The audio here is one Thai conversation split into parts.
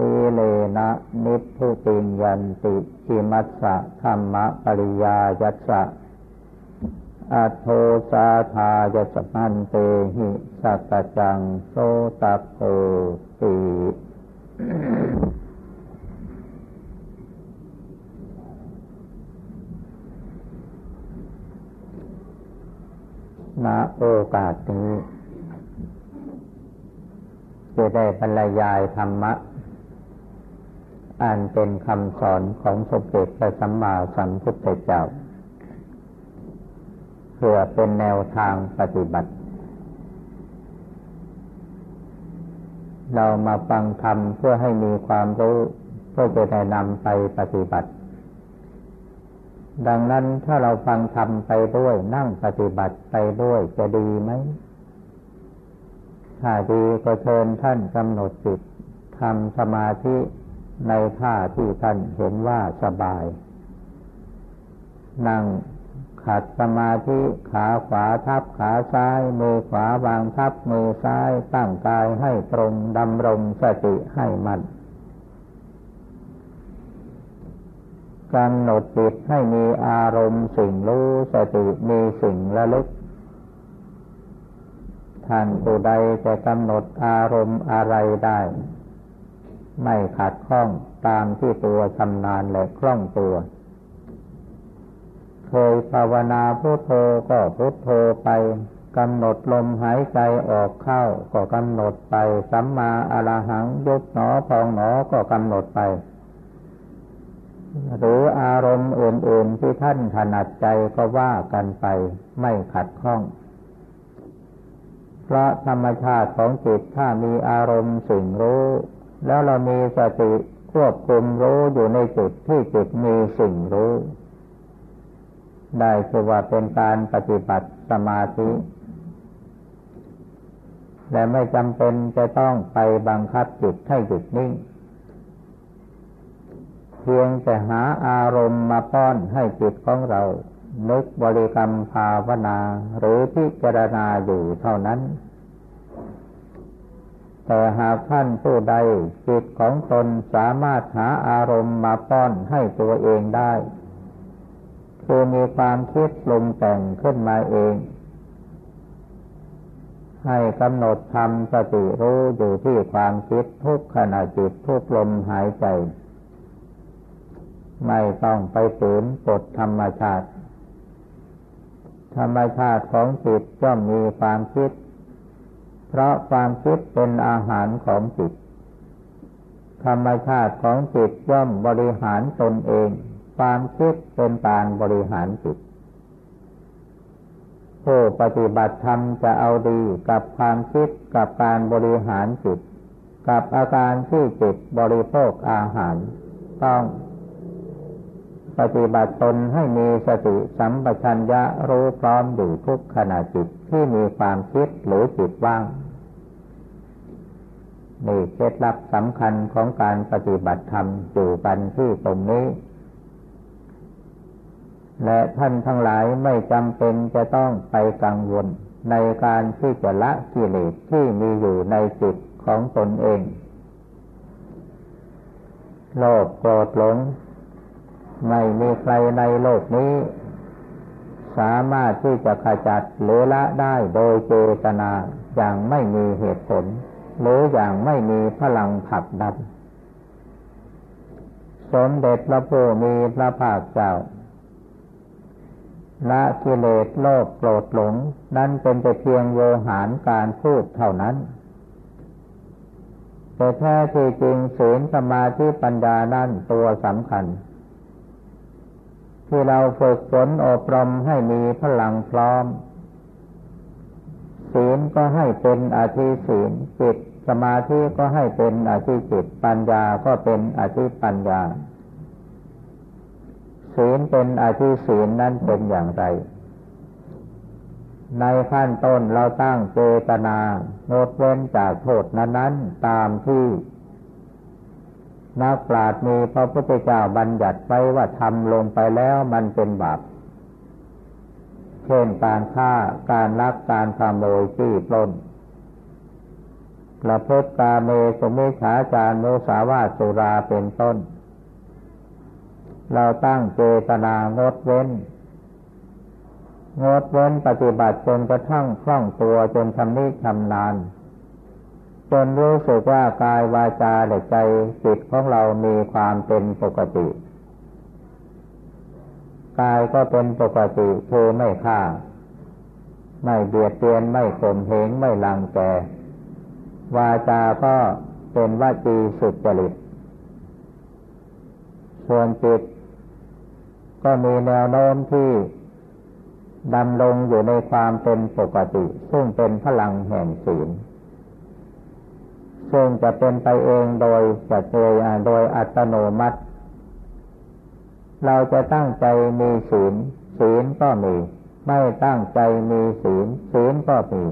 สีเลนะนิพพุติยันติจิมัสสะธรรมปริยายัสสะอัโทสาธายสมันเตหิสัตจังโสตโพติณโอกาสนี้จะได้บรรยายธรรมะ อันเป็นคำสอนของสมเด็จพระสัมมาสัมพุทธเจ้า เพื่อเป็นแนวทางปฏิบัติ เรามาฟังธรรมเพื่อให้มีความรู้ เพื่อจะได้นำไปปฏิบัติ ดังนั้นถ้าเราฟังธรรมไปด้วยนั่งปฏิบัติไปด้วยจะดีไหมถ้าดีก็เชิญท่านกำหนดจิตทำสมาธิ ในท่าที่ท่านเห็นว่าสบาย นั่งขัดสมาธิขาขวาทับขาซ้าย มือขวาวางทับมือซ้าย ตั้งกายให้ตรงดำรงสติให้มันกำหนดจิตให้มีอารมณ์สิ่งรู้สติมีสิ่งระลึกท่านผู้ใดจะกำหนดอารมณ์อะไรได้ ไม่ขัดข้องตามที่ตัวชำนาญและคล่องตัว เคยภาวนาพุทโธก็พุทโธไปกำหนดลมหายใจออกเข้าก็กำหนดไปสัมมาอรหังยุบหนอพองหนอก็กำหนดไป หรืออารมณ์อื่นๆที่ท่านถนัดใจก็ว่ากันไปไม่ขัดข้องเพราะธรรมชาติของจิตถ้ามีอารมณ์สิ่งรู้ แล้วเรามีสติควบคุมรู้อยู่ในจุดที่จิตมีสิ่งรู้ ได้คือว่าเป็นการปฏิบัติสมาธิ และไม่จำเป็นจะต้องไปบังคับจิตให้หยุดนิ่ง เพียงแต่หาอารมณ์มาป้อนให้จิตของเรา นึกบริกรรมภาวนาหรือพิจารณาอยู่เท่านั้น แต่หากท่านผู้ใดจิตของตนสามารถหาอารมณ์มาป้อนให้ตัวเองได้ คือมีความคิดลงแต่งขึ้นมาเอง ให้กำหนดทำสติรู้อยู่ที่ความคิดทุกขณะจิตทุกลมหายใจ ไม่ต้องไปฝืนกฎธรรมชาติ ธรรมชาติของจิตย่อมมีความคิด เพราะความคิดเป็นอาหารของจิต ธรรมชาติของจิตย่อมบริหารตนเอง ความคิดเป็นการบริหารจิตผู้ปฏิบัติธรรมจะเอาดีกับความคิดกับการบริหารจิต กับอาการที่จิตบริโภคอาหาร ต้อง ปฏิบัติตนให้มีสติสัมปชัญญะรู้พร้อมอยู่ทุกขณะจิตที่มีความคิดหรือจิตว่างนี่เคล็ดลับสำคัญของการปฏิบัติธรรมอยู่กันที่ตรงนี้ และท่านทั้งหลายไม่จำเป็นจะต้องไปกังวลในการที่จะละกิเลสที่มีอยู่ในจิตของตนเอง โลภโกรธหลง ไม่มีใครในโลกนี้ สามารถที่จะขจัดหรือละได้โดยเจตนาอย่างไม่มีเหตุผล หรืออย่างไม่มีพลังผลักดันสมเด็จพระผู้มีพระภาคเจ้าละกิเลสโลภโกรธหลง นั้นเป็นแต่เพียงโวหารการพูดเท่านั้น แต่แท้ที่จริงศีลสมาธิปัญญานั้นตัวสำคัญ ที่เราฝึกฝนอบรมให้มีพลังพร้อม ศีลก็ให้เป็นอาชีศีลจิตสมาธิก็ให้เป็นอาชีจิตปัญญาก็เป็นอาชีปัญญาศศีลเป็นอาธิศีลนั้นเป็นอย่างไร ในขั้นต้นเราตั้งเจตนางดเว้นจากโทษนั้นๆตามที่ นักปราชญ์มีพระพุทธเจ้าบัญญัติไว้ว่าทำลงไปแล้วมันเป็นบาป เช่นการฆ่า การลัก การขโมยจี้ปล้นประพฤติกาเมสมิฉาจารโมสาวาสุราเป็นต้น เราตั้งเจตนางดเว้น งดเว้นปฏิบัติจนกระทั่งคล่องตัวจนชำนิชำนาญ จนรู้สึกว่ากายวาจาและใจจิตของเรามีความเป็นปกติกายก็เป็นปกติคือไม่ฆ่า ไม่เบียดเบียนไม่ข่มเหงไม่ลังแก วาจาก็เป็นวาจีสุจริตส่วนจิต ก็มีแนวโน้มที่ดำลงอยู่ในความเป็นปกติ ซึ่งเป็นพลังแห่งศีล ซึ่งจะเป็นไปเองโดยจะโดยโดยอัตโนมัติ เราจะตั้งใจมีศีลศีลก็มี ไม่ตั้งใจมีศีลศีลก็มี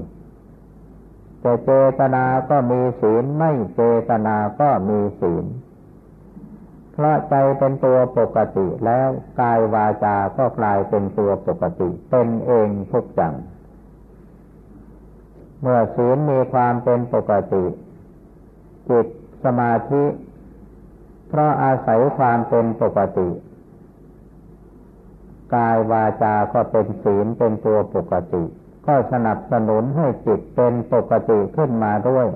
จะเจตนาก็มีศีลไม่เจตนาก็มีศีลเพราะใจเป็นตัวปกติแล้วกายวาจาก็กลายเป็นตัวปกติ เป็นเองทุกอย่าง เมื่อศีลมีความเป็นปกติ จิตสมาธิ เพราะอาศัยความเป็นปกติ กายวาจาก็เป็นศีลเป็นตัวปกติ ก็สนับสนุนให้จิตเป็นปกติขึ้นมาด้วย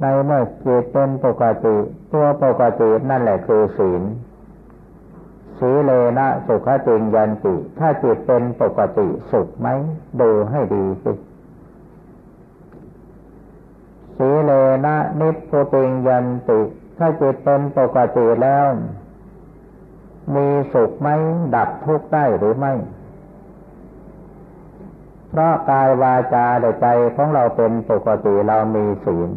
ในเมื่อจิตเป็นปกติ ตัวปกตินั่นแหละคือศีลสีเลนะสุขติงยันติ ถ้าจิตเป็นปกติสุขไหมดูให้ดีสิ สีเลนะนิพพุติงยันติ ถ้าจิตเป็นปกติแล้ว มีสุขไหมดับทุกข์ได้หรือไม่ เพราะกายวาจาและใจของเราเป็นปกติเรามีศีล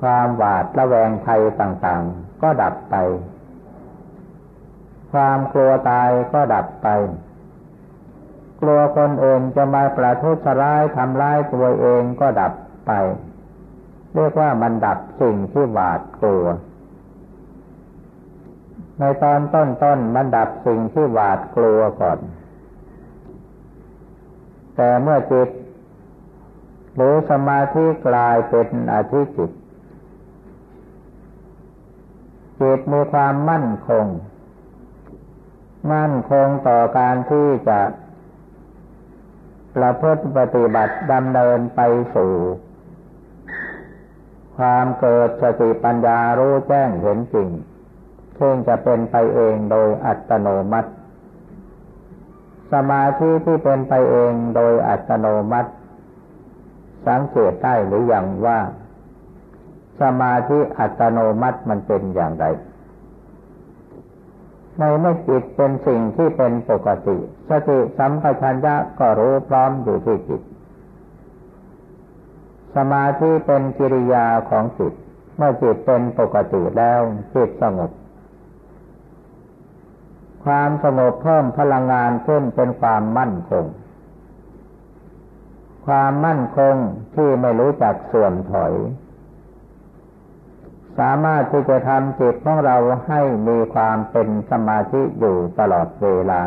ความหวาดระแวงภัยต่างๆ ก็ดับไป ความกลัวตายก็ดับไปกลัวคนอื่นจะมาประทุษร้ายทำร้ายตัวเองก็ดับ ไป เรียกว่ามันดับสิ่งที่หวาดกลัว ในตอนต้นต้นมันดับสิ่งที่หวาดกลัวก่อน แต่เมื่อจิตหรือสมาธิกลายเป็นอธิจิต จิตมีความมั่นคง มั่นคงต่อการที่จะประพฤติปฏิบัติดำเนินไปสู่ ความเกิดสติปัญญารู้แจ้งเห็นจริงซึ่งจะเป็นไปเองโดยอัตโนมัติ สมาธิที่เป็นไปเองโดยอัตโนมัติ สังเกตได้หรืออยังว่า สมาธิอัตโนมัติมันเป็นอย่างไร ในเมื่อจิตเป็นสิ่งที่เป็นปกติ สติสัมปชัญญะก็รู้พร้อมอยู่ที่จิต สมาธิเป็นกิริยาของจิต เมื่อจิตเป็นปกติแล้วจิตสงบ ความสงบเพิ่มพลังงานขึ้นเป็นความมั่นคง ความมั่นคงที่ไม่รู้จักส่วนถอย สามารถที่จะทำจิตของเราให้มีความเป็นสมาธิอยู่ตลอดเวลา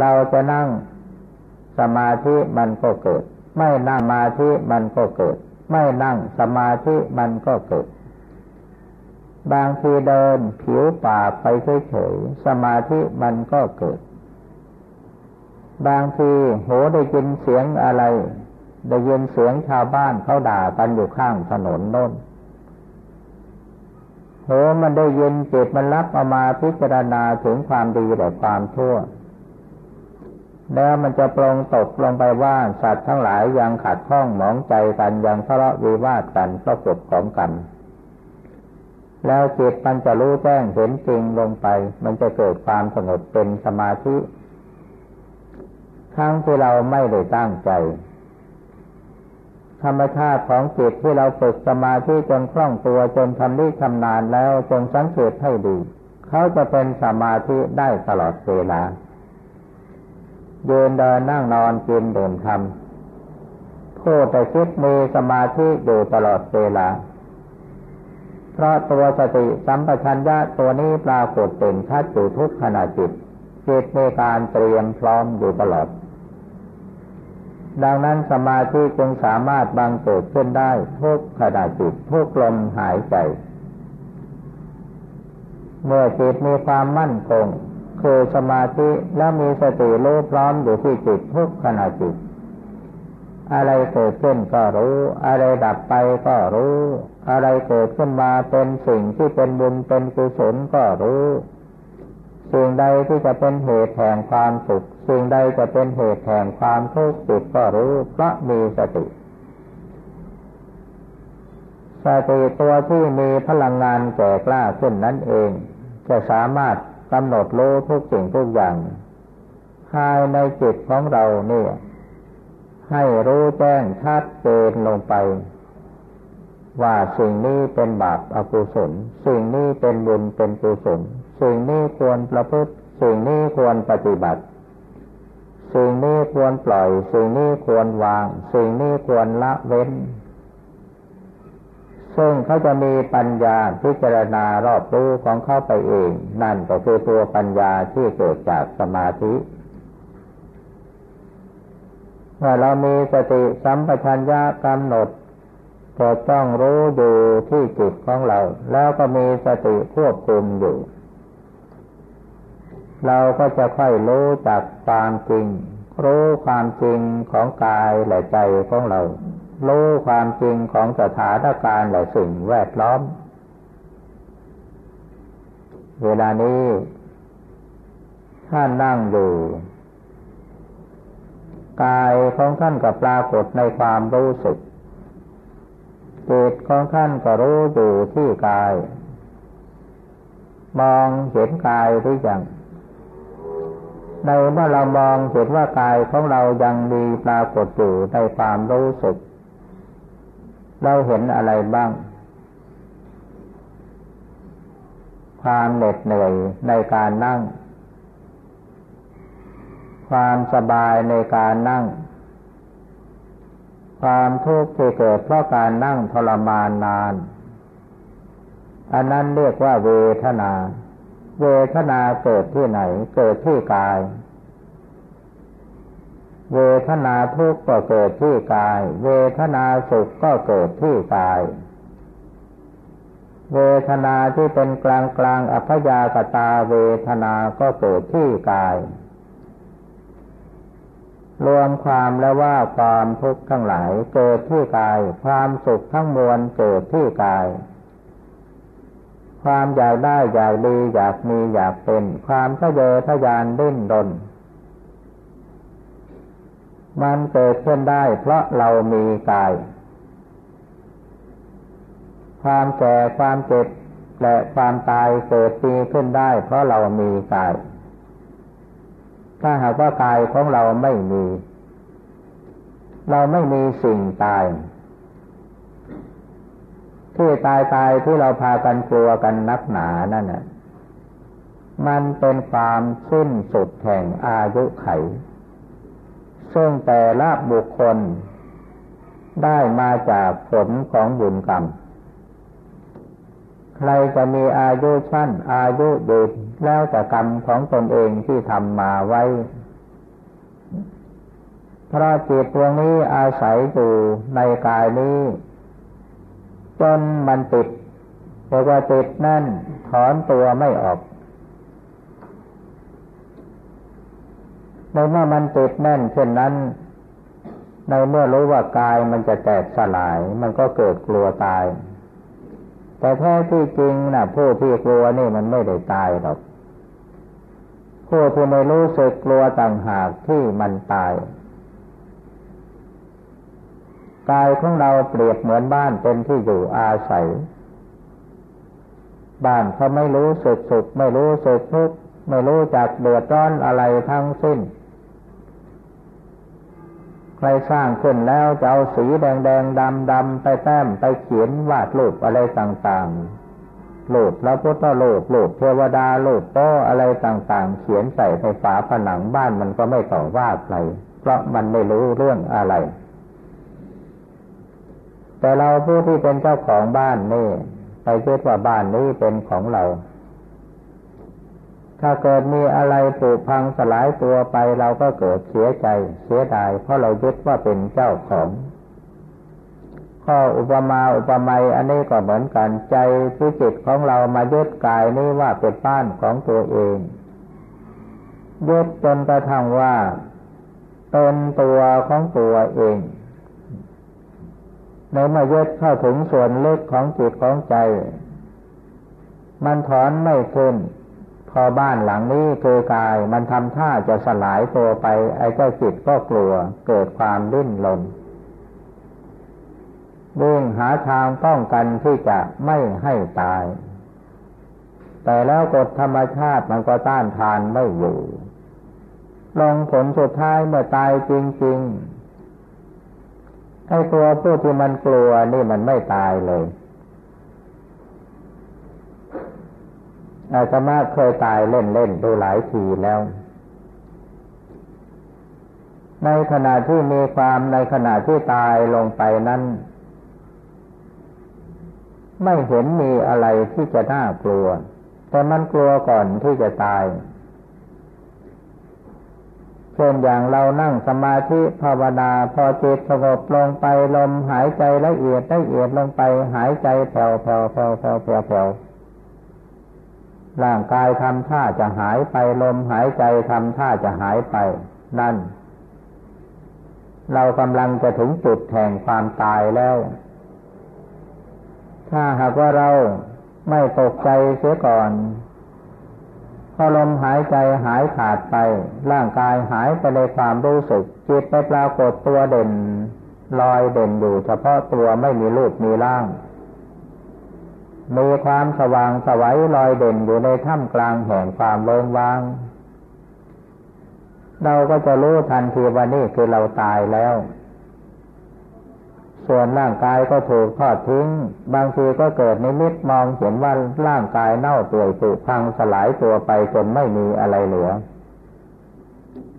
เราจะนั่ง สมาธิมันก็เกิด ไม่นั่งสมาธิมันก็เกิด ไม่นั่งสมาธิมันก็เกิด บางทีเดินผิวปากไปเฉยๆสมาธิมันก็เกิด บางทีโหได้ยินเสียงอะไร ได้ยินเสียงชาวบ้านเขาด่ากันอยู่ข้างถนนโน้นโหมันได้ยินจิตมันรับเอามาพิจารณาถึงความดีและความชั่ว แล้วมันจะปรงตกลงไปว่าสัตว์ทั้งหลายยังขัดข้องหมองใจกันยังทะเลาะวิวาทกันเพราะกฎของกันแล้วจิตมันจะรู้แจ้งเห็นจริงลงไป มันจะเกิดความสงบเป็นสมาธิทั้งที่เราไม่ได้ตั้งใจ ธรรมชาติของจิตที่เราฝึกสมาธิจนคล่องตัวจนทำนิชำนาญแล้วจงสังเกตให้ดี เขาจะเป็นสมาธิได้ตลอดเวลา ยืนเดินนั่งนอนกินดื่มทำผู้แต่คิดมีสมาธิอยู่ตลอดเวลา เพราะตัวสติสัมปชัญญะตัวนี้ปรากฏเป็นชัดอยู่ทุกขณะจิตจิตในการเตรียมพร้อมอยู่ตลอด ดังนั้นสมาธิจึงสามารถบังเกิดขึ้นได้ทุกขณะจิตทุกลมหายใจ เมื่อจิตมีความมั่นคง คือสมาธิแล้วมีสติรู้พร้อมอยู่ที่จิตทุกขณะจิต อะไรเกิดขึ้นก็รู้ อะไรดับไปก็รู้ อะไรเกิดขึ้นมาเป็นสิ่งที่เป็นบุญเป็นกุศลก็รู้สิ่งใดที่จะเป็นเหตุแห่งความสุข สิ่งใดจะเป็นเหตุแห่งความทุกข์จิตก็รู้เพราะมีสติ สติตัวที่มีพลังงานแก่กล้าขึ้นนั้นเอง จะสามารถ กำหนดรู้ทุกสิ่งทุกอย่าง ภายในจิตของเราเนี่ย ให้รู้แจ้งชัดเจนลงไป ว่าสิ่งนี้เป็นบาปอกุศล สิ่งนี้เป็นบุญเป็นกุศล สิ่งนี้ควรประพฤติ สิ่งนี้ควรปฏิบัติ สิ่งนี้ควรปล่อย สิ่งนี้ควรวาง สิ่งนี้ควรละเว้น ซึ่งเขาจะมีปัญญาพิจารณารอบรู้ของเขาไปเอง นั่นก็คือตัวปัญญาที่เกิดจากสมาธิเมื่อเรามีสติสัมปชัญญะกำหนดก็ต้องรู้อยู่ที่จิตของเรา แล้วก็มีสติควบคุมอยู่ เราก็จะค่อยรู้จักความจริง รู้ความจริงของกายและใจของเรา รู้ความจริงของสถานการณ์และสิ่งแวดล้อม เวลานี้ท่านนั่งอยู่กายของท่านก็ปรากฏในความรู้สึกจิตของท่านก็รู้อยู่ที่กาย มองเห็นกายหรือยังในเมื่อเรามองเห็นว่ากายของเรายังมีปรากฏอยู่ในความรู้สึก เราเห็นอะไรบ้าง ความเหน็ดเหนื่อยในการนั่ง ความสบายในการนั่ง ความทุกข์ที่เกิดเพราะการนั่งทรมานนาน อันนั้นเรียกว่าเวทนา เวทนาเกิดที่ไหน เกิดที่กาย เวทนาทุกข์ก็เกิดที่กาย เวทนาสุขก็เกิดที่กาย เวทนาที่เป็นกลางกลางอัพยากตาเวทนาก็เกิดที่กาย รวมความแล้วว่าความทุกข์ทั้งหลายเกิดที่กาย ความสุขทั้งมวลเกิดที่กายความอยากได้อยากดีอยากมีอยากเป็น ความทะเยอทะยานดิ้นรน มันเกิดขึ้นได้เพราะเรามีกาย ความแก่ความเจ็บและความตายเกิดมีขึ้นได้ เพราะเรามีกาย ถ้าหากว่ากายของเราไม่มี เราไม่มีสิ่งตาย ที่ตายตายที่เราพากันกลัวกันนักหนานั่นน่ะมันเป็นความสิ้นสุดแห่งอายุไข ซึ่งแต่ละบุคคล ได้มาจากผลของบุญกรรม ใครจะมีอายุชั้นอายุยืนแล้วแต่กรรมของตนเองที่ทำมาไว้พระจิตดวงนี้อาศัยอยู่ในกายนี้ จนมันติดพอว่าติดนั่นถอนตัวไม่ออก ในเมื่อมันติดแน่นเช่นนั้น ในเมื่อรู้ว่ากายมันจะแตกสลาย มันก็เกิดกลัวตาย แต่แท้ที่จริงนะผู้ที่กลัวนี่มันไม่ได้ตายหรอกผู้ที่ไม่รู้สึกกลัวต่างหากที่มันตายกายของเราเปรียบเหมือนบ้านเป็นที่อยู่อาศัย บ้านเขาไม่รู้สึกสุขไม่รู้สึกทุกข์ไม่รู้จักเดือดร้อนอะไรทั้งสิ้น ใครสร้างขึ้นแล้วจะเอาสีแดงแดงดำดำไปแต้มไปเขียนวาดรูปอะไรต่างๆรูปแล้วพุทธรูปรูปเทวดารูปโตอะไรต่างๆ เขียนใส่ในฝาผนังบ้านมันก็ไม่ต่อว่าใครเพราะมันไม่รู้เรื่องอะไร แต่เราผู้ที่เป็นเจ้าของบ้านนี่ไปคิดว่าบ้านนี้เป็นของเรา ถ้าเกิดมีอะไรผุพังสลายตัวไปเราก็เกิดเสียใจเสียดาย เพราะเรายึดว่าเป็นเจ้าของ ข้ออุปมาอุปไมยอันนี้ก็เหมือนกันใจที่จิตของเรามายึดกายนี้ว่าเป็นบ้านของตัวเองยึดจนกระทั่งว่าเป็นตัวของตัวเองในมายึดเข้าถึงส่วนลึกของจิตของใจ มันถอนไม่ขึ้น พอบ้านหลังนี้คือกายมันทำท่าจะสลายตัวไป ไอ้เจ้าจิตก็กลัวเกิดความดิ้นรนวิ่งหาทางป้องกันที่จะไม่ให้ตาย แต่แล้วกฎธรรมชาติมันก็ต้านทานไม่อยู่ลงผลสุดท้ายเมื่อตายจริงๆไอ้ตัวผู้ที่มันกลัวนี่มันไม่ตายเลย อาตมาเคยตายเล่นๆดูหลายทีแล้ว ในขณะที่มีความในขณะที่ตายลงไปนั้น ไม่เห็นมีอะไรที่จะน่ากลัว แต่มันกลัวก่อนที่จะตายเช่นอย่างเรานั่งสมาธิภาวนาพอจิตสงบลงไปลมหายใจละเอียดละเอียดลงไป หายใจแผ่วแผ่วแผ่วแผ่วแผ่วแผ่ว ร่างกายทำท่าจะหายไปลมหายใจทำท่าจะหายไป นั่น เรากำลังจะถึงจุดแห่งความตายแล้ว ถ้าหากว่าเราไม่ตกใจเสียก่อนพอลมหายใจหายขาดไป ร่างกายหายไปในความรู้สึก จิตไปปรากฏตัวเด่น ลอยเด่นอยู่เฉพาะตัวไม่มีรูปมีร่าง มีความสว่างสวัยลอยเด่นอยู่ในถ้ำกลางแห่งความโล่งว่าง เราก็จะรู้ทันทีว่านี่คือเราตายแล้ว ส่วนร่างกายก็ถูกทอดทิ้ง บางทีก็เกิดในมิตมองเห็นว่าร่างกายเน่าเปื่อยผุพังสลายตัวไปจนไม่มีอะไรเหลือ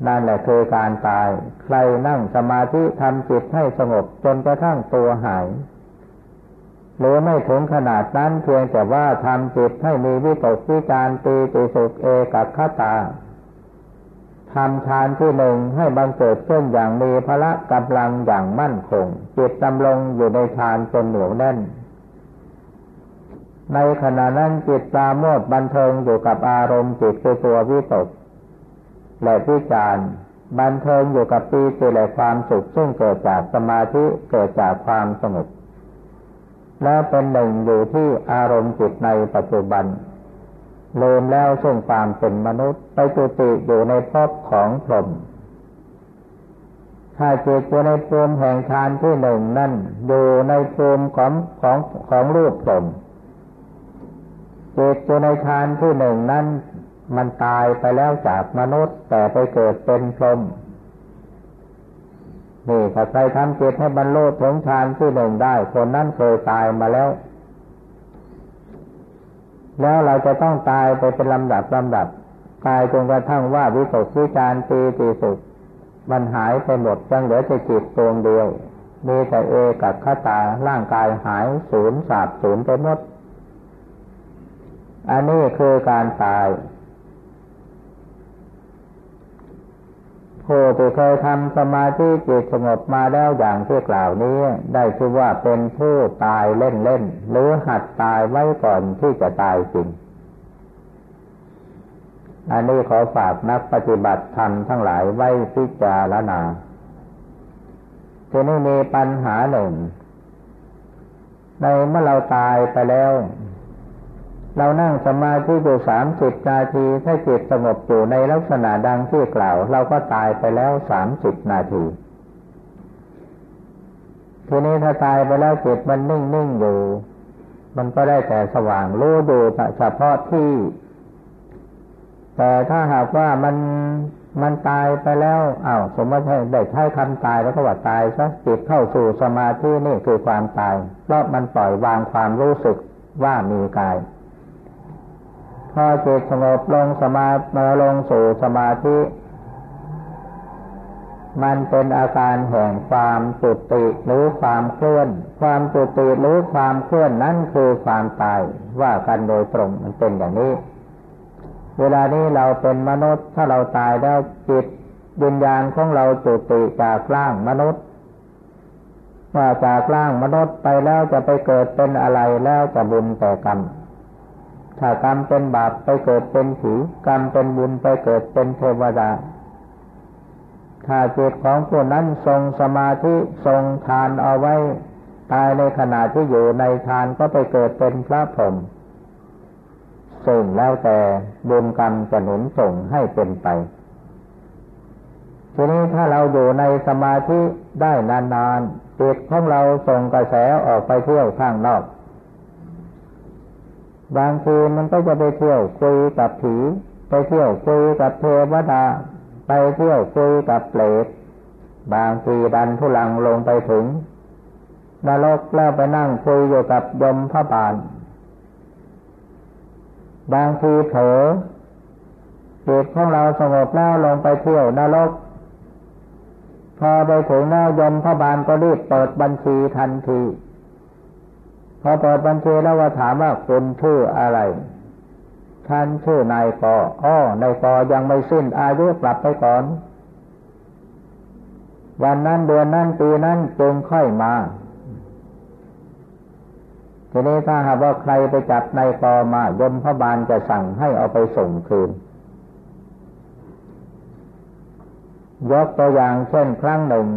นั่นแหละคือการตาย ใครนั่งสมาธิทำจิตให้สงบจนกระทั่งตัวหาย หรือไม่ถึงขนาดนั้นเพียงแต่ว่าทำจิตให้มีวิตกวิจารตีติสุขเอกัคตาทำทานที่หนึ่งให้บังเกิดขึ้นอย่างมีพละกำลังอย่างมั่นคง จิตดำลงอยู่ในทานจนเหนียวแน่น ในขณะนั้นจิตปราโมทบันเทิงอยู่กับอารมณ์จิตคือตัววิตก และวิจารบันเทิงอยู่กับปีติและความสุขซึ่งเกิดจากสมาธิเกิดจากความสงบ แล้วเป็นหนึ่งอยู่ที่อารมณ์จิตในปัจจุบันลืมแล้วซึ่งความเป็นมนุษย์ไปจุติอยู่ในภพของพรหมถ้าจิตอยู่ในภูมิแห่งฌานที่หนึ่งนั่นอยู่ในภูมิของของของรูปพรหมจิตอยู่ในฌานที่หนึ่งนั้นมันตายไปแล้วจากมนุษย์แต่ไปเกิดเป็นพรหม นี่ถ้าใครทำเจตให้บรรลุถึงฌานที่หนึ่งได้ คนนั้นเคยตายมาแล้ว แล้วเราจะต้องตายไปเป็นลำดับลำดับ ตายจนกระทั่งว่าวิตกวิจารตีตีสุขมันหายไปหมดยังเหลือแต่จิตดวงเดียว มีแต่เอกับขตาร่างกายหายสูญสาบสูญไปหมด อันนี้คือการตาย ผู้ที่เคยทำสมาธิจิตสงบมาแล้วอย่างที่กล่าวนี้ ได้ชื่อว่าเป็นผู้ตายเล่นเล่นหรือหัดตายไว้ก่อนที่จะตายจริง อันนี้ขอฝากนักปฏิบัติธรรมทั้งหลายไว้พิจารณาทีนี้มีปัญหาหนึ่ง ในเมื่อเราตายไปแล้ว เรานั่งสมาธิอยู่สามสิบนาทีถ้าจิตสงบอยู่ในลักษณะดังที่กล่าว เราก็ตายไปแล้วสามสิบนาที ทีนี้ถ้าตายไปแล้วจิตมันนิ่งนิ่งอยู่ มันก็ได้แต่สว่างรู้ดูเฉพาะที่ แต่ถ้าหากว่ามันมันตายไปแล้วอา้าวสมมติได้ใช้คำตายแล้วก็ว่าตายซะจิตเข้าสู่สมาธินี่คือความตาย เพราะมันปล่อยวางความรู้สึกว่ามีกาย พอจิตสงบลงสมามาลงสู่สมาธิ มันเป็นอาการแห่งความจุติหรือความเคลื่อน ความจุติหรือความเคลื่อนนั้นคือความตายว่ากันโดยตรงมันเป็นอย่างนี้ เวลานี้เราเป็นมนุษย์ถ้าเราตายแล้วจิตวิญญาณของเราจุติจากร่างมนุษย์ว่าจากร่างมนุษย์ไปแล้วจะไปเกิดเป็นอะไรแล้วจะบุญแต่กรรม ถ้ากรรมเป็นบาปไปเกิดเป็นผีกรรมเป็นบุญไปเกิดเป็นเทวดา ถ้าจิตของผู้นั้นทรงสมาธิทรงทานเอาไว้ ตายในขณะที่อยู่ในทานก็ไปเกิดเป็นพระพรหมซึ่งแล้วแต่บุญกรรมจะหนุนส่งให้เป็นไปทีนี้ถ้าเราอยู่ในสมาธิได้นานๆจิตของเราส่งกระแสออกไปเที่ยวข้างนอก บางทีมันก็จะไปเที่ยวคุยกับผี ไปเที่ยวคุยกับเทวดา ไปเที่ยวคุยกับเปรตบางทีดันทุลังลงไปถึงนรกแล้วไปนั่งคุยอยู่กับยมพระบาล บางทีเผลอจิตของเราสงบแล้วลงไปเที่ยวนรก พอไปถึงหน้ายมพระบาลก็รีบเปิดบัญชีทันที พอเปิดบัญชีแล้วว่าถามว่าคุณชื่ออะไรท่านชื่อนายกออ้อนายกอยังไม่สิ้นอายุกลับไปก่อน วันนั้นเดือนนั้นปีนั้นจึงค่อยมาทีนี้ถ้าหากว่าใครไปจับในกอมายมพระบาลจะสั่งให้เอาไปส่งคืน ยกตัวอย่างเช่นครั้งหนึ่ง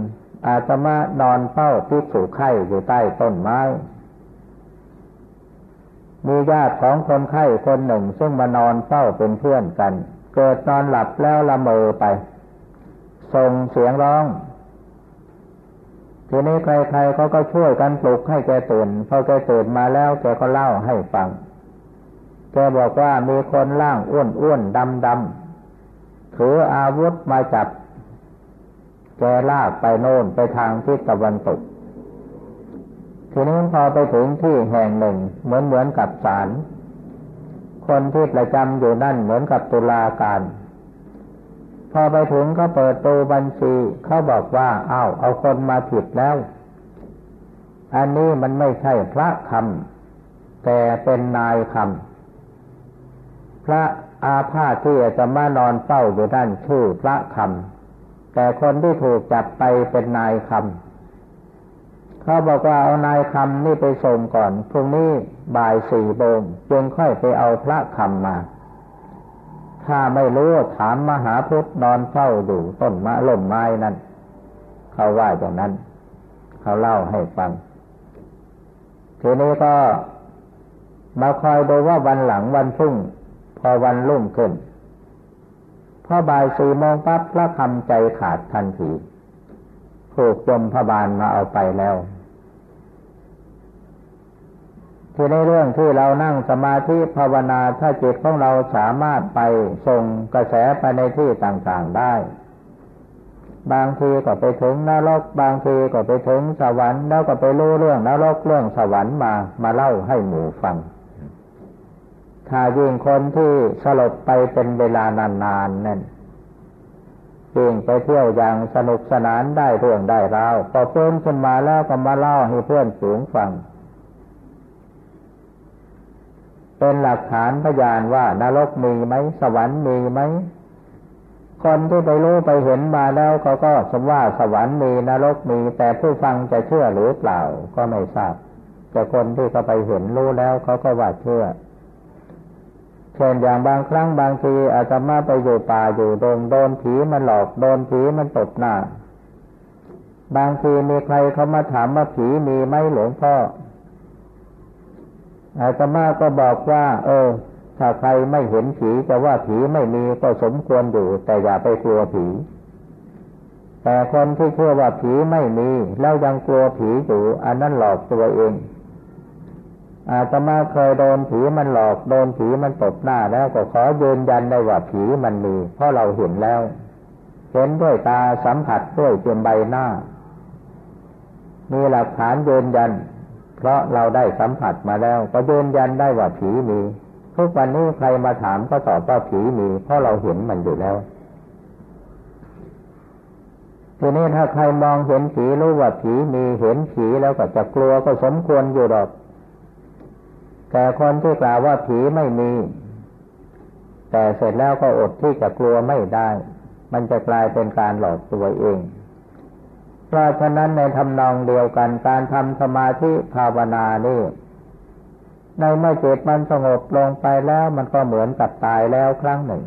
อาตมานอนเฝ้าพิสูไข้อยู่ใต้ต้นไม้ มีญาติของคนไข้คนหนึ่ง ซึ่งมานอนเฝ้าเป็นเพื่อนกัน เกิดนอนหลับแล้วละเมอไปส่งเสียงร้องทีนี้ใครๆเขาก็ช่วยกันปลุกให้แกตื่นพอแกตื่นมาแล้วแกก็เล่าให้ฟัง แกบอกว่ามีคนล่างอ้วนอ้วนดำดำถืออาวุธมาจับ แกลากไปโน่นไปทางทิศตะวันตก ทีนี้พอไปถึงที่แห่งหนึ่งเหมือนเหมือนกับศาลคนที่ประจำอยู่นั่นเหมือนกับตุลาการ พอไปถึงก็เปิดตูบัญชีเขาบอกว่าอ้าวเอาคนมาผิดแล้ว อันนี้มันไม่ใช่พระคำแต่เป็นนายคำพระอาพาธที่จะมานอนเฝ้าอยู่ด้านชื่อพระคำแต่คนที่ถูกจับไปเป็นนายคำ เขาบอกว่าเอานายคำนี่ไปส่งก่อนพรุ่งนี้บ่ายสี่โมงจึงค่อยไปเอาพระคำมา ถ้าไม่รู้ถามมหาพุทธนอนเฝ้าอยู่ต้นมะล่มไม้นั่น เขาว่าอย่างนั้น เขาเล่าให้ฟัง ทีนี้ก็มาคอยดูว่าวันหลังวันพรุ่ง พอวันรุ่งขึ้น พอบ่ายสี่โมงปั๊บพระคำใจขาดทันทีถูกจมพระบาลมาเอาไปแล้ว ที่ในเรื่องที่เรานั่งสมาธิภาวนาถ้าจิตของเราสามารถไปส่งกระแสไปในที่ต่างๆได้ บางทีก็ไปถึงนรก บางทีก็ไปถึงสวรรค์แล้วก็ไปรู้เรื่องนรกเรื่องสวรรค์มามาเล่าให้หมู่ฟัง ถ้ายิ่งคนที่สลบไปเป็นเวลานานๆนั่นยิ่งไปเที่ยวอย่างสนุกสนานได้เรื่องได้ราวพอเพิ่มขึ้นมาแล้วก็มาเล่าให้เพื่อนสูงฟัง เป็นหลักฐานพยานว่านรกมีไหมสวรรค์มีไหมคนที่ไปรู้ไปเห็นมาแล้วเขาก็สมว่าสวรรค์มีนรกมี แต่ผู้ฟังจะเชื่อหรือเปล่าก็ไม่ทราบแต่คนที่เขาไปเห็นรู้แล้วเขาก็ว่าเชื่อเช่นอย่างบางครั้งบางทีอาจจะมาไปอยู่ป่าอยู่ดงโดนผีมันหลอกโดนผีมันตบหน้า บางทีมีใครเขามาถามว่าผีมีไหมหลวงพ่อ อาตมาก็บอกว่า เออ ถ้าใครไม่เห็นผีจะว่าผีไม่มีก็สมควรอยู่ แต่อย่าไปกลัวผี แต่คนที่เชื่อว่าผีไม่มี แล้วยังกลัวผีอยู่ อันนั้นหลอกตัวเอง อาจจะมาเคยโดนผีมันหลอกโดนผีมันตบหน้าแล้วก็ขอยืนยันได้ว่าผีมันมี เพราะเราเห็นแล้ว เห็นด้วยตาสัมผัสด้วยเพียใบหน้ามีหลักฐานยืนยัน เพราะเราได้สัมผัสมาแล้วก็ยืนยันได้ว่าผีมี ทุกวันนี้ใครมาถามก็ตอบว่าผีมี เพราะเราเห็นมันอยู่แล้วทีนี้ถ้าใครมองเห็นผีรู้ว่าผีมีเห็นผีแล้วก็จะกลัวก็สมควรอยู่หรอก แต่คนที่กล่าวว่าผีไม่มี แต่เสร็จแล้วก็อดที่จะกลัวไม่ได้ มันจะกลายเป็นการหลอกตัวเอง เพราะฉะนั้นในทำนองเดียวกันการทำสมาธิภาวนานี่ในเมื่อจิตมันสงบลงไปแล้วมันก็เหมือนกับตายแล้วครั้งหนึ่ง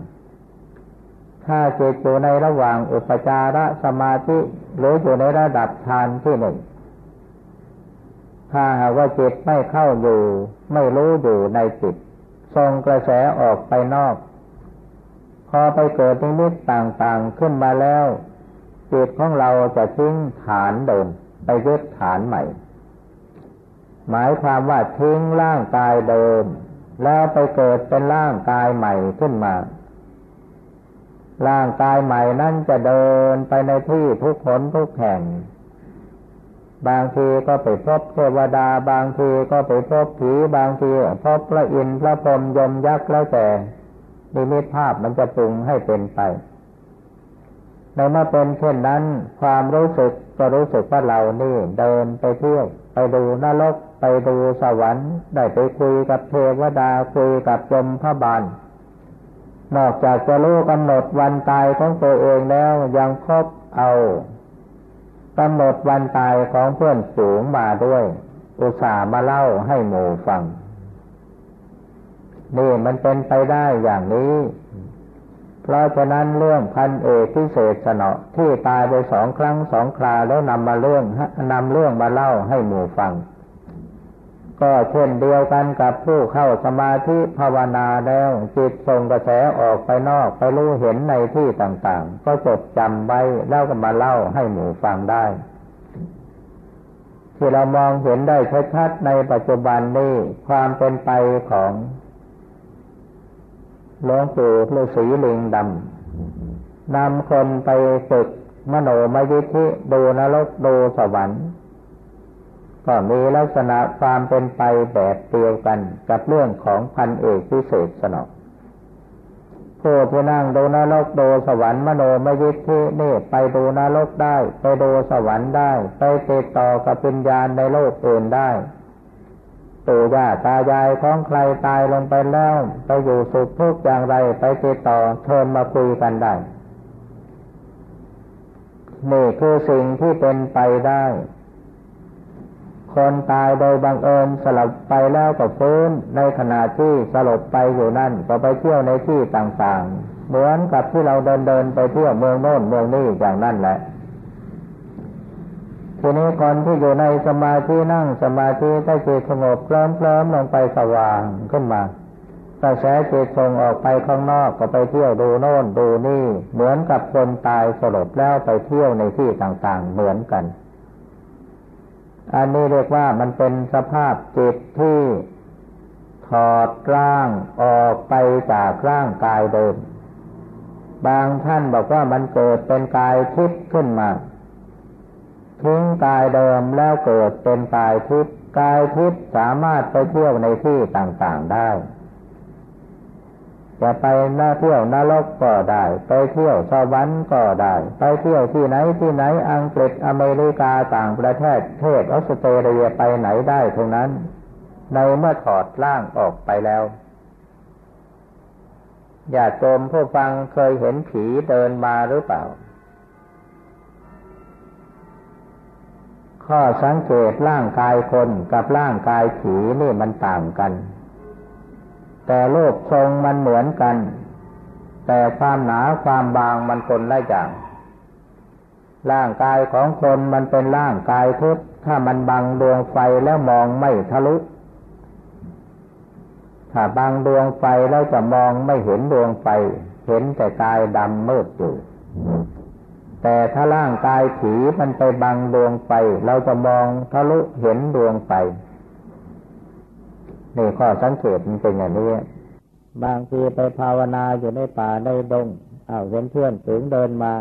ถ้าจิตอยู่ในระหว่างอุปจารสมาธิหรืออยู่ในระดับฌานที่หนึ่ง ถ้าหากว่าจิตไม่เข้าอยู่ ไม่รู้อยู่ในจิตส่งกระแสออกไปนอก พอไปเกิดนิมิตต่างๆขึ้นมาแล้ว จิตของเราจะทิ้งฐานเดิม ไปยึดฐานใหม่ หมายความว่าทิ้งร่างกายเดิม แล้วไปเกิดเป็นร่างกายใหม่ขึ้นมา ร่างกายใหม่นั้นจะเดินไปในที่ทุกขนทุกแห่ง บางทีก็ไปพบเทวดา บางทีก็ไปพบผีบางทีพบพระอินทร์พระพรหมยมยักษ์แล้วแต่นิมิตภาพมันจะปรุงให้เป็นไป ในเมื่อเป็นเช่นนั้น ความรู้สึกก็รู้สึกว่าเรานี่เดินไปเที่ยวไปดูนรกไปดูสวรรค์ได้ไปคุยกับเทวดาคุยกับยมพระบาลนอกจากจะรู้กำหนดวันตายของตัวเองแล้วยังพบเอากำหนดวันตายของเพื่อนสูงมาด้วย อุตส่าห์มาเล่าให้หมูฟัง นี่มันเป็นไปได้อย่างนี้ เพราะฉะนั้นเรื่องพันเอกพิเศษสนอที่ตายไปสองครั้งสองคราแล้วนำมาเรื่องนำเรื่องมาเล่าให้หมู่ฟัง ก็เช่นเดียวกันกับผู้เข้าสมาธิภาวนาแล้ว จิตส่งกระแสออกไปนอกไปรู้เห็นในที่ต่างๆ ก็จดจำไว้แล้วก็มาเล่าให้หมู่ฟังได้ที่เรามองเห็นได้ชัดๆในปัจจุบันนี้ความเป็นไปของ หลวงปู่ฤาษีลิงดำนำคนไปฝึกมโนมยิทธิดูนรกดูสวรรค์ ก็มีลักษณะความเป็นไปแบบเดียวกันกับเรื่องของพันเอกพิเศษสนองผู้ที่นั่งดูนรกดูสวรรค์มโนมยิทธินี่ไปดูนรกได้ ไปดูสวรรค์ได้ ไปติดต่อกับปิญญาณในโลกอื่นได้ ปู่ย่าตายายของใครตายลงไปแล้ว ไปอยู่สุขทุกข์อย่างไรไปติดต่อเชิญมาคุยกันได้นี่คือสิ่งที่เป็นไปได้ คนตายโดยบังเอิญสลบไปแล้วก็ฟื้นในขณะที่สลบไปอยู่นั่นก็ไปเที่ยวในที่ต่างๆ เหมือนกับที่เราเดินเดินไปเที่ยวเมืองโน้นเมืองนี้อย่างนั้นแหละ ทีนี้คนที่อยู่ในสมาธินั่งสมาธิถ้าจิตสงบเคลิ้มเคลิ้มลงไปสว่างขึ้นมากระแสจิตส่งออกไปข้างนอกก็ไปเที่ยวดูโน่นดูนี่ เหมือนกับคนตายสลบแล้วไปเที่ยวในที่ต่างๆเหมือนกัน อันนี้เรียกว่ามันเป็นสภาพจิตที่ถอดร่างออกไปจากร่างกายเดิม บางท่านบอกว่ามันเกิดเป็นกายทิพย์ขึ้นมา ทิ้งกายเดิมแล้วเกิดเป็นกายทิพย์กายทิพย์สามารถไปเที่ยวในที่ต่างๆได้ จะไปน่าเที่ยวนรกก็ได้ ไปเที่ยวสวรรค์ก็ได้ ไปเที่ยวที่ไหนที่ไหนอังกฤษอเมริกาต่างประเทศเทศออสเตรเลียไปไหนได้ทั้งนั้น ในเมื่อถอดร่างออกไปแล้วอย่าโจมผู้ฟังเคยเห็นผีเดินมาหรือเปล่า ข้อสังเกตร่างกายคนกับร่างกายผีนี่มันต่างกัน แต่รูปทรงมันเหมือนกัน แต่ความหนาความบางมันคนละอย่างร่างกายของคนมันเป็นร่างกายทุกถ้ามันบังดวงไฟแล้วมองไม่ทะลุ ถ้าบังดวงไฟแล้วจะมองไม่เห็นดวงไฟ เห็นแต่กายดำมืดอยู่ แต่ถ้าร่างกายผีมันไปบังดวงไฟเราจะมองทะลุเห็นดวงไฟนี่ข้อสังเกตมันเป็นอย่างนี้ บางทีไปภาวนาอยู่ในป่าในดงอ้าวเห็นเพื่อนถึงเดินมา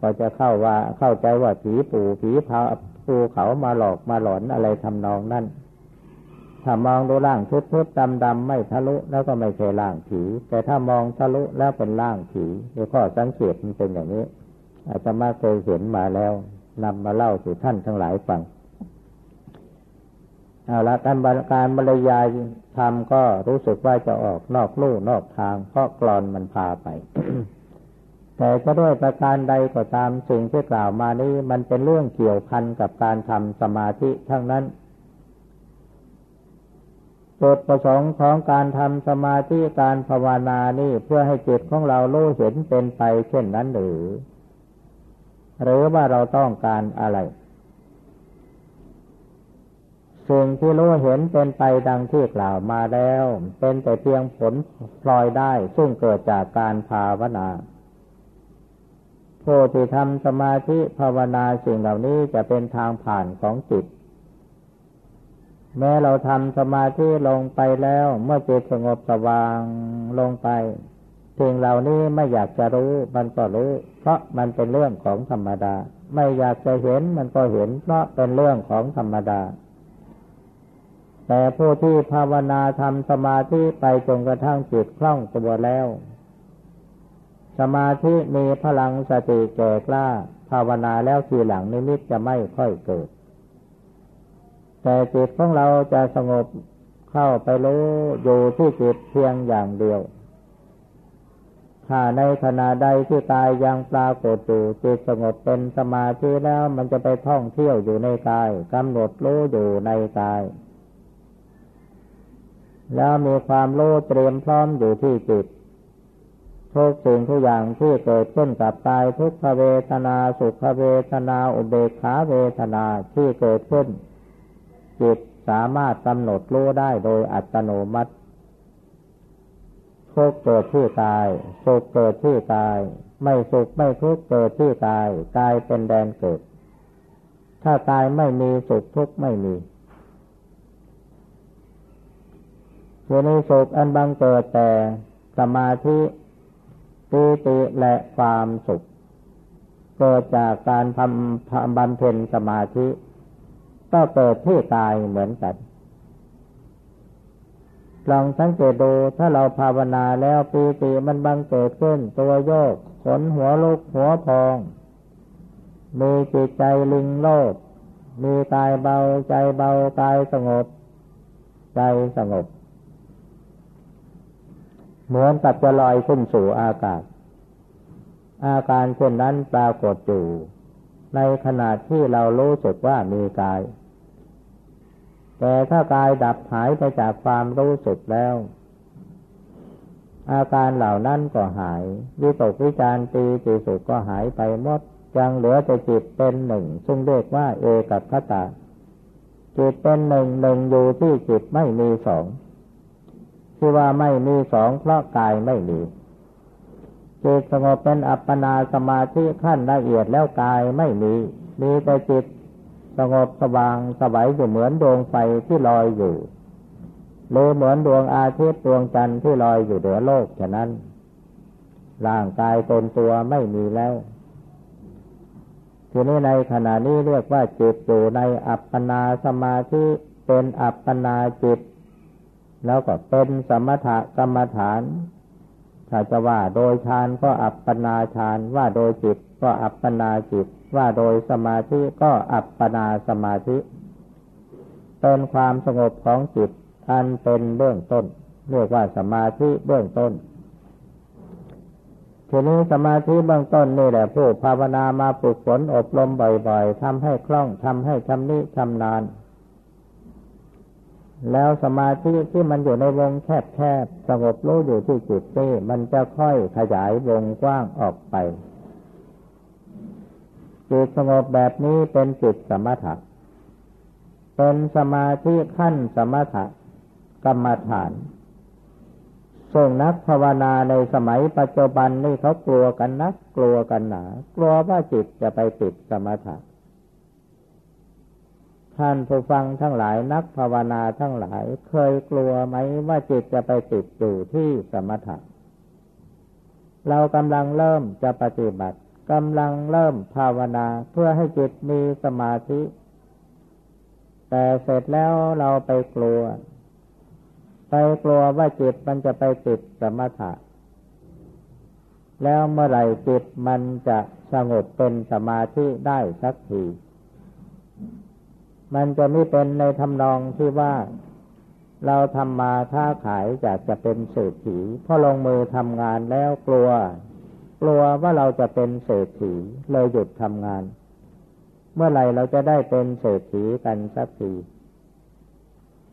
ก็จะเข้าว่าเข้าใจว่าผีปู่ผีพาภูเขามาหลอกมาหลอนอะไรทำนองนั้นถ้ามองดูร่างทุบทุบดำดำไม่ทะลุแล้วก็ไม่ใช่ร่างผี แต่ถ้ามองทะลุแล้วเป็นร่างผีในข้อสังเกตมันเป็นอย่างนี้ อาจจะมาเคยเห็นมาแล้วนำมาเล่าสู่ท่านทั้งหลายฟังเอาละการการบรรยายธรรมก็รู้สึกว่าจะออกนอกลู่นอกทาง เพราะกรอนมันพาไป แต่จะด้วยประการใดก็ตามสิ่งที่กล่าวมานี้มันเป็นเรื่องเกี่ยวพันกับการทำสมาธิทั้งนั้นจุดประสงค์ของการทำสมาธิการภาวนานี่เพื่อให้จิตของเรารู้เห็นเป็นไปเช่นนั้นหรือ หรือว่าเราต้องการอะไร สิ่งที่รู้เห็นเป็นไปดังที่กล่าวมาแล้ว เป็นแต่เพียงผลพลอยได้ ซึ่งเกิดจากการภาวนาผู้ที่ทำสมาธิภาวนาสิ่งเหล่านี้จะเป็นทางผ่านของจิต แม้เราทำสมาธิลงไปแล้ว เมื่อจิตสงบสว่างลงไป สิ่งเหล่านี้ไม่อยากจะรู้มันก็รู้ เพราะมันเป็นเรื่องของธรรมดา ไม่อยากจะเห็นมันก็เห็น เพราะเป็นเรื่องของธรรมดา แต่ผู้ที่ภาวนาทำสมาธิไปจนกระทั่งจิตคล่องตัวแล้ว สมาธิมีพลังสติแก่กล้า ภาวนาแล้วทีหลังนิมิตจะไม่ค่อยเกิด แต่จิตของเราจะสงบเข้าไปรู้อยู่ที่จิตเพียงอย่างเดียว ถ้าในขณะใดที่กายยังปรากฏอยู่จิตสงบเป็นสมาธิแล้วมันจะไปท่องเที่ยวอยู่ในกายกำหนดรู้อยู่ในกาย แล้วมีความรู้เตรียมพร้อมอยู่ที่จิตทุกสิ่งทุกอย่างที่เกิดขึ้นกับกายทุกขเวทนาสุขเวทนาอุเบกขาเวทนาที่เกิดขึ้น จิตสามารถกำหนดรู้ได้โดยอัตโนมัติ ทุกเกิดที่กายสุขเกิดที่กาย ไม่สุขไม่ทุกข์เกิดที่กายกายเป็นแดนเกิด ถ้ากายไม่มีสุขทุกข์ไม่มีอยู่ในสุขอันบังเกิดแต่สมาธิปีติและความสุข เกิดจากการทำบำเพ็ญสมาธิ ก็เกิดที่กายเหมือนกัน ลองสังเกตดูถ้าเราภาวนาแล้วปีติมันบังเกิดขึ้น ตัวโยกขนหัวลุกหัวพอง มีจิตใจลิงโลดมีกายเบาใจเบากายสงบ ใจสงบ เหมือนกับจะลอยขึ้นสู่อากาศ อาการเช่นนั้นปรากฏอยู่ ในขณะที่เรารู้สึกว่ามีกาย แต่ถ้ากายดับหายไปจากความรู้สึกแล้ว อาการเหล่านั้นก็หาย วิตกวิจารตีติสุขก็หายไปหมดยังเหลือแต่จิตเป็นหนึ่ง ซึ่งเรียกว่าเอกัคตาจิตเป็นหนึ่งหนึ่งอยู่ที่จิตไม่มีสองที่ว่าไม่มีสองเพราะกายไม่มีจิตสงบเป็นอัปปนาสมาธิขั้นละเอียดแล้วกายไม่มี มีแต่จิต สงบสว่างสบายอยู่เหมือนดวงไฟที่ลอยอยู่หรือเหมือนดวงอาทิตย์ดวงจันทร์ที่ลอยอยู่เหนือโลกฉะนั้น ร่างกายตนตัวไม่มีแล้วทีนี้ในขณะนี้เรียกว่าจิตอยู่ในอัปปนาสมาธิเป็นอัปปนาจิต แล้วก็เป็นสมถกรรมฐาน ถ้าจะว่าโดยฌานก็อัปปนาฌานว่าโดยจิต ก็อัปปนาจิต ว่าโดยสมาธิก็อัปปนาสมาธิ เป็นความสงบของจิต อันเป็นเบื้องต้น เรียกว่าสมาธิเบื้องต้นทีนี้สมาธิเบื้องต้นนี่แหละผู้ภาวนามาฝึกฝนอบรมบ่อยๆทำให้คล่องทำให้ชำนิชำนาญแล้วสมาธิที่มันอยู่ในวงแคบๆสงบรู้อยู่ที่จิตนี่มันจะค่อยขยายวงกว้างออกไป จิตสงบแบบนี้เป็นจิตสมถะ เป็นสมาธิขั้นสมถะกรรมฐาน ส่งนักภาวนาในสมัยปัจจุบันนี่เขากลัวกันนักกลัวกันหนา กลัวว่าจิตจะไปติดสมถะ ท่านผู้ฟังทั้งหลายนักภาวนาทั้งหลายเคยกลัวไหมว่าจิตจะไปติดอยู่ที่สมถะ เรากำลังเริ่มจะปฏิบัติ กำลังเริ่มภาวนาเพื่อให้จิตมีสมาธิ แต่เสร็จแล้วเราไปกลัว ไปกลัวว่าจิตมันจะไปติดสมถะ แล้วเมื่อไหร่จิตมันจะสงบเป็นสมาธิได้สักที มันจะไม่เป็นในทำนองที่ว่า เราทำมาค้าขายอยากจะเป็นเศรษฐีพอลงมือทำงานแล้วกลัว กลัวว่าเราจะเป็นเศรษฐีเลยหยุดทำงาน เมื่อไหร่เราจะได้เป็นเศรษฐีกันสักที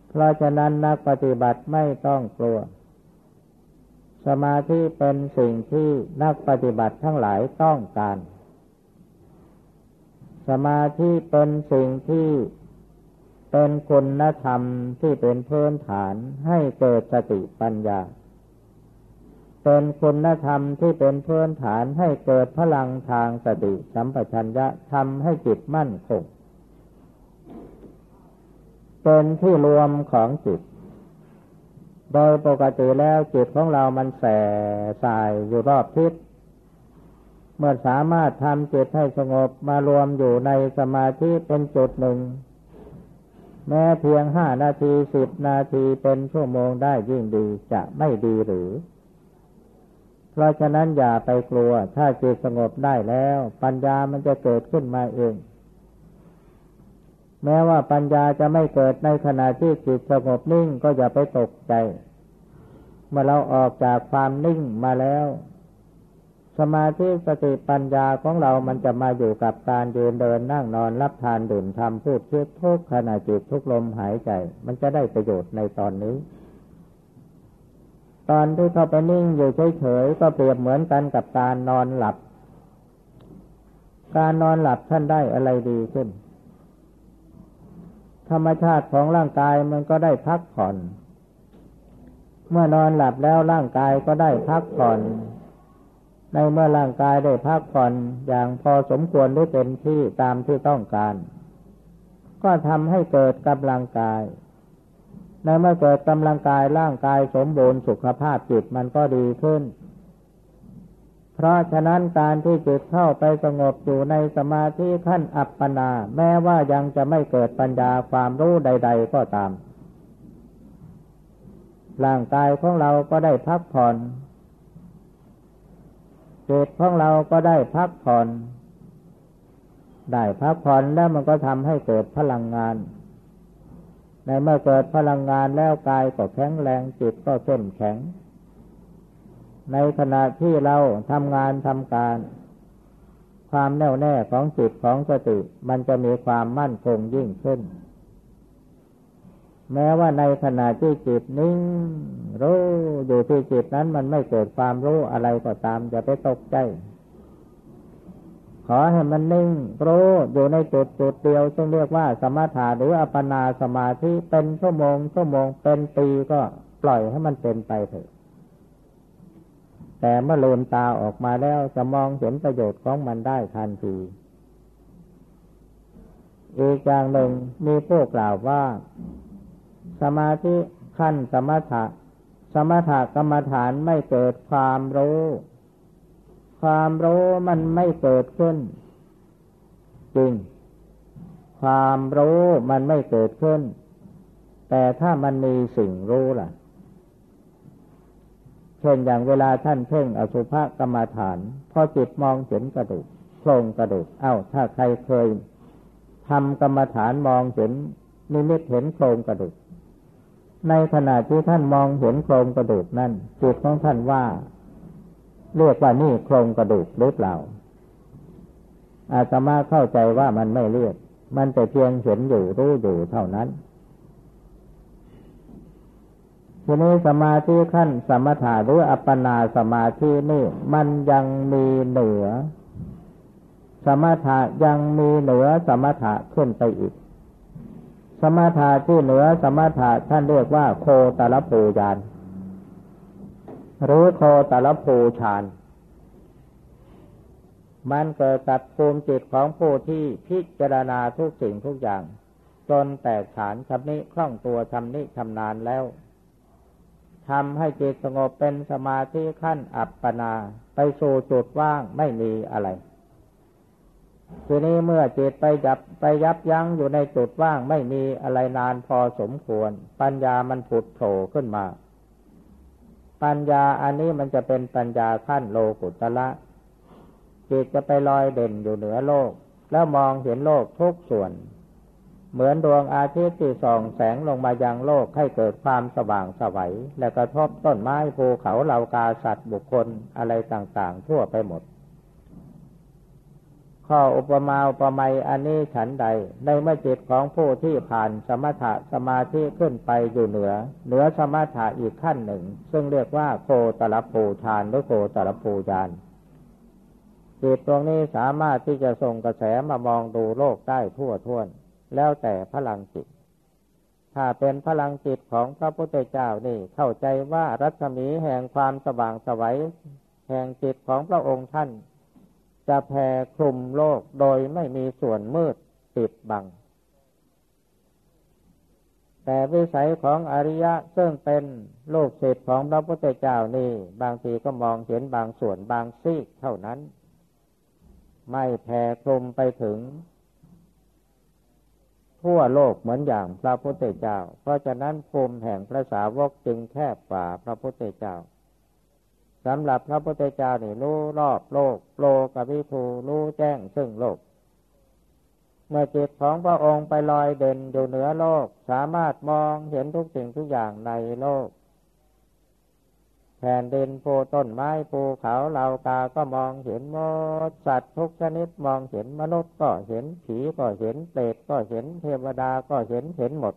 เพราะฉะนั้นนักปฏิบัติไม่ต้องกลัว สมาธิเป็นสิ่งที่นักปฏิบัติทั้งหลายต้องการ สมาธิเป็นสิ่งที่เป็นคุณธรรมที่เป็นพื้นฐานให้เกิดสติปัญญา เป็นคุณธรรมที่เป็นพื้นฐานให้เกิดพลังทางสติสัมปชัญญะทำให้จิตมั่นคง เป็นที่รวมของจิต โดยปกติแล้วจิตของเรามันแส่สายอยู่รอบทิศเมื่อสามารถทำจิตให้สงบมารวมอยู่ในสมาธิเป็นจุดหนึ่ง แม้เพียงห้านาทีสิบนาทีเป็นชั่วโมงได้ยิ่งดีจะไม่ดีหรือ ราะฉะนั้นอย่าไปกลัว ถ้าจิตสงบได้แล้ว ปัญญามันจะเกิดขึ้นมาเอง แม้ว่าปัญญาจะไม่เกิดในขณะที่จิตสงบนิ่งก็อย่าไปตกใจ เมื่อเราออกจากความนิ่งมาแล้ว สมาธิสติปัญญาของเรามันจะมาอยู่กับการยืนเดินนั่งนอนรับทานดื่มทำพูดคิดทุกขณะจิตทุกลมหายใจ มันจะได้ประโยชน์ในตอนนี้ ตอนที่เข้าไปนิ่งอยู่เฉยๆก็เปรียบเหมือนกันกับการนอนหลับ การนอนหลับท่านได้อะไรดีขึ้น ธรรมชาติของร่างกายมันก็ได้พักผ่อน เมื่อนอนหลับแล้วร่างกายก็ได้พักผ่อน ในเมื่อร่างกายได้พักผ่อนอย่างพอสมควรหรือเต็มที่ตามที่ต้องการ ก็ทำให้เกิดกำลังกาย ในเมื่อเกิดกำลังกายร่างกายสมบูรณ์สุขภาพจิตมันก็ดีขึ้น เพราะฉะนั้นการที่จิตเข้าไปสงบอยู่ในสมาธิขั้นอัปปนา แม้ว่ายังจะไม่เกิดปัญญาความรู้ใด ๆ ก็ตาม ร่างกายของเราก็ได้พักผ่อนจิตของเราก็ได้พักผ่อน ได้พักผ่อนแล้วมันก็ทำให้เกิดพลังงาน ในเมื่อเกิดพลังงานแล้วกายก็แข็งแรงจิตก็เข้มแข็ง ในขณะที่เราทำงานทำการ ความแน่วแน่ของจิตของสติ มันจะมีความมั่นคงยิ่งขึ้น แม้ว่าในขณะที่จิตนิ่งรู้อยู่ที่จิตนั้นมันไม่เกิดความรู้อะไรก็ตามอย่าไปตกใจ ขอให้มันนิ่งรู้อยู่ในจุดจุดเดียว ซึ่งเรียกว่าสมถะหรืออัปปนาสมาธิเป็นชั่วโมงชั่วโมงเป็นปีก็ปล่อยให้มันเป็นไปเถอะ แต่เมื่อลืมตาออกมาแล้วจะมองเห็นประโยชน์ของมันได้ทันทีอีกอย่างหนึ่งมีผู้กล่าวว่า สมาธิขั้นสมถะ สมถะกรรมฐานไม่เกิดความรู้ ความรู้มันไม่เกิดขึ้น จริง ความรู้มันไม่เกิดขึ้น แต่ถ้ามันมีสิ่งรู้ล่ะ เช่นอย่างเวลาท่านเพ่งอสุภกรรมฐาน พอจิตมองเห็นกระดูกโครงกระดูก เอ้า ถ้าใครเคยทำกรรมฐานมองเห็นนิมิตเห็นโครงกระดูก ในขณะที่ท่านมองเห็นโครงกระดูกนั่นจิตของท่านว่า เรียกว่านี่โครงกระดูกหรือเปล่า อาตมาเข้าใจว่ามันไม่เรียก มันแต่เพียงเห็นอยู่รู้อยู่เท่านั้นทีนี้สมาธิขั้นสมถะหรืออัปปนาสมาธินี่มันยังมีเหนือ สมถะยังมีเหนือสมถะขึ้นไปอีก สมถะที่เหนือสมถะท่านเรียกว่าโคตรปูยาน หรือโคตรภูชานมันเกิดกับภูมิจิตของผู้ที่พิจารณาทุกสิ่งทุกอย่าง จนแตกฐานชำนิคล่องตัวชำนิชำนาญแล้วทำให้จิตสงบเป็นสมาธิขั้นอัปปนา ไปสู่จุดว่างไม่มีอะไร ทีนี้เมื่อจิตไปจับไปยับยั้งอยู่ในจุดว่างไม่มีอะไรนานพอสมควร ปัญญามันผุดโผล่ขึ้นมา ปัญญาอันนี้มันจะเป็นปัญญาขั้นโลกุตละจิตจะไปลอยเด่นอยู่เหนือโลก แล้วมองเห็นโลกทุกส่วน เหมือนดวงอาทิตย์ที่ส่องแสงลงมายังโลกให้เกิดความสว่างสวัย และกระทบต้นไม้ภูเขาเหล่ากาสัตว์บุคคลอะไรต่างๆ ทั่วไปหมด ข้ออุปมาอุปไมยอันนี้ฉันใด ในเมื่อจิตของผู้ที่ผ่านสมถะสมาธิขึ้นไปอยู่เหนือ เหนือสมถะอีกขั้นหนึ่ง ซึ่งเรียกว่าโคตรปูชานหรือโคตรปูยานจิตตรงนี้สามารถที่จะส่งกระแสมามองดูโลกได้ทั่วท้วน แล้วแต่พลังจิต ถ้าเป็นพลังจิตของพระพุทธเจ้านี่ เข้าใจว่ารัศมีแห่งความสว่างสวัยแห่งจิตของพระองค์ท่าน จะแผ่คลุมโลกโดยไม่มีส่วนมืดปิดบัง แต่วิสัยของอริยะซึ่งเป็นลูกศิษย์ของพระพุทธเจ้านี่บางทีก็มองเห็นบางส่วนบางซีกเท่านั้น ไม่แผ่คลุมไปถึง ทั่วโลกเหมือนอย่างพระพุทธเจ้า เพราะฉะนั้นภูมิแห่งพระสาวกจึงแคบกว่าพระพุทธเจ้า สำหรับพระพุทธเจ้านี่รู้รอบโลก โลกวิภูรู้แจ้งซึ่งโลก เมื่อจิตของพระองค์ไปลอยเด่นอยู่เหนือโลก สามารถมองเห็นทุกสิ่งทุกอย่างในโลก แผ่นดินภูต้นไม้ภูเขาเหล่ากาก็มองเห็นหมดสัตว์ทุกชนิดมองเห็นมนุษย์ก็เห็นผีก็เห็นเปรตก็เห็นเทวดาก็เห็นเห็นหมด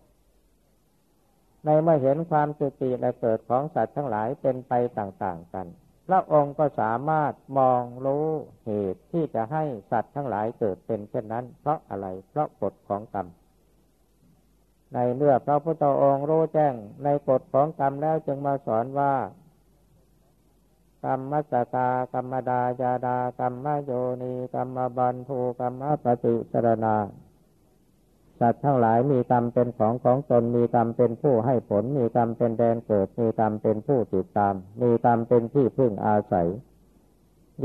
ในเมื่อเห็นความสุติและเกิดของสัตว์ทั้งหลายเป็นไปต่างๆกัน พระองค์ก็สามารถมองรู้เหตุที่จะให้สัตว์ทั้งหลายเกิดเป็นเช่นนั้น เพราะอะไร เพราะกฎของกรรม ในเมื่อพระพุทธองค์รู้แจ้งในกฎของกรรมแล้วจึงมาสอนว่ากรรมมัสกากรรมดายาดากรรมโยนีกรรมบันทูกรรมปฏิสรณา สัตว์ทั้งหลายมีกรรมเป็นของของตนมีกรรมเป็นผู้ให้ผล มีกรรมเป็นแดนเกิด มีกรรมเป็นผู้ติดตาม มีกรรมเป็นที่พึ่งอาศัย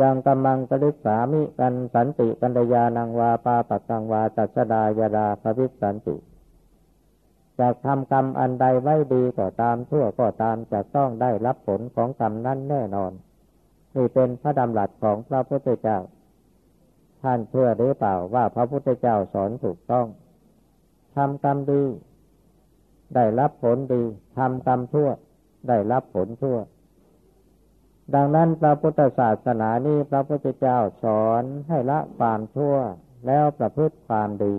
ยังกำลังกลิสามิกันสันติกัญญานังวาปาปักังวาตัสดายาดาภวิสันติจะทำกรรมอันใดไว้ดีก็ตามชั่วก็ตามจะต้องได้รับผลของกรรมนั้นแน่นอนนี่เป็นพระดำรัสของพระพุทธเจ้า ท่านเชื่อหรือเปล่าว่าพระพุทธเจ้าสอนถูกต้อง ทำกรรมดี ได้รับผลดีทำกรรมชั่ว ได้รับผลชั่ว ดังนั้นพระพุทธศาสนานี้พระพุทธเจ้าสอนให้ละความชั่วแล้วประพฤติความดี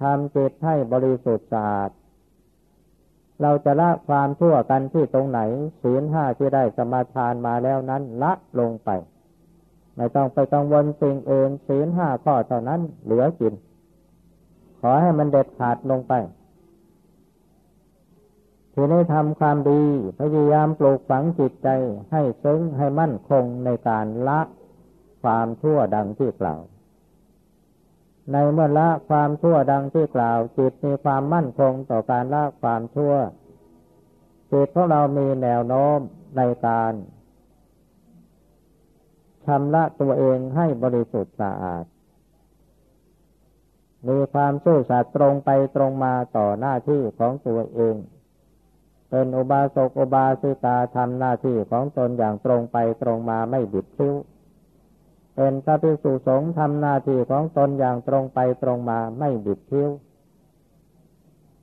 ทำจิตให้บริสุทธิ์สะอาดเราจะละความชั่วกันที่ตรงไหน ศีลห้าที่ได้สมาทานมาแล้วนั้น ละลงไป ไม่ต้องไปกังวลสิ่งอื่นศีลห้าข้อเท่านั้นเหลือกิน ขอให้มันเด็ดขาดลงไปทีนี้ทำความดีพยายามปลูกฝังจิตใจให้ซึ้งให้มั่นคงในการละความชั่วดังที่กล่าว ในเมื่อละความชั่วดังที่กล่าว จิตมีความมั่นคงต่อการละความชั่ว จิตของเรามีแนวโน้มในการชำระตัวเองให้บริสุทธิ์สะอาด มีความสู้สัตย์ตรงไปตรงมาต่อหน้าที่ของตัวเอง เป็นอุบาสกอุบาสิกาทำหน้าที่ของตนอย่างตรงไปตรงมาไม่บิดคิ้วเป็นพระภิกษุสงฆ์ทำหน้าที่ของตนอย่างตรงไปตรงมาไม่บิดเบี้ยว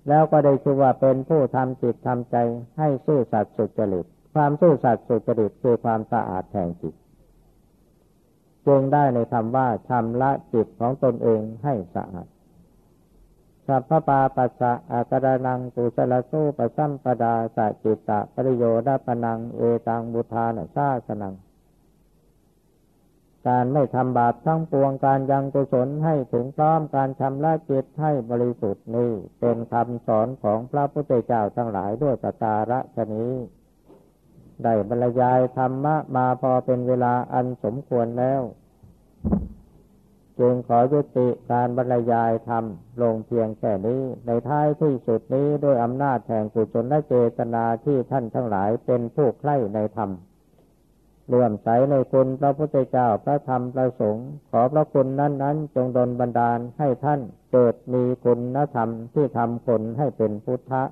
แล้วก็ได้ชื่อว่าเป็นผู้ทำจิตทำใจให้ซื่อสัตย์สุจริต ความซื่อสัตย์สุจริตคือความสะอาดแห่งจิต จึงได้ในคำว่าทำละจิตของตนเองให้สะอาดสัพพปาปัสสะอาการนังกุสลสู้ปสัมปดาสัจิตตะปริโยดาปนัง เอตังบุทานซาสนัง การไม่ทำบาปทั้งปวงการยังกุศลให้ถึงพร้อมการชำระจิตให้บริสุทธิ์นี้เป็นคำสอนของพระพุทธเจ้าทั้งหลายด้วยะการะชนี้ ได้บรรยายธรรมะมาพอเป็นเวลาอันสมควรแล้ว จึงขอยุติการบรรยายธรรมลงเพียงแค่นี้ ในท้ายที่สุดนี้ด้วยอำนาจแห่งกุศลและเจตนาที่ท่านทั้งหลายเป็นผู้ใคร่ในธรรมเลื่อมใสในคุณพระพุทธเจ้าพระธรรมพระสงฆ์ขอพระคุณนั้นนั้นจงดลบันดาลให้ท่านเกิดมีคุณธรรมที่ทำคนให้เป็นพุทธะ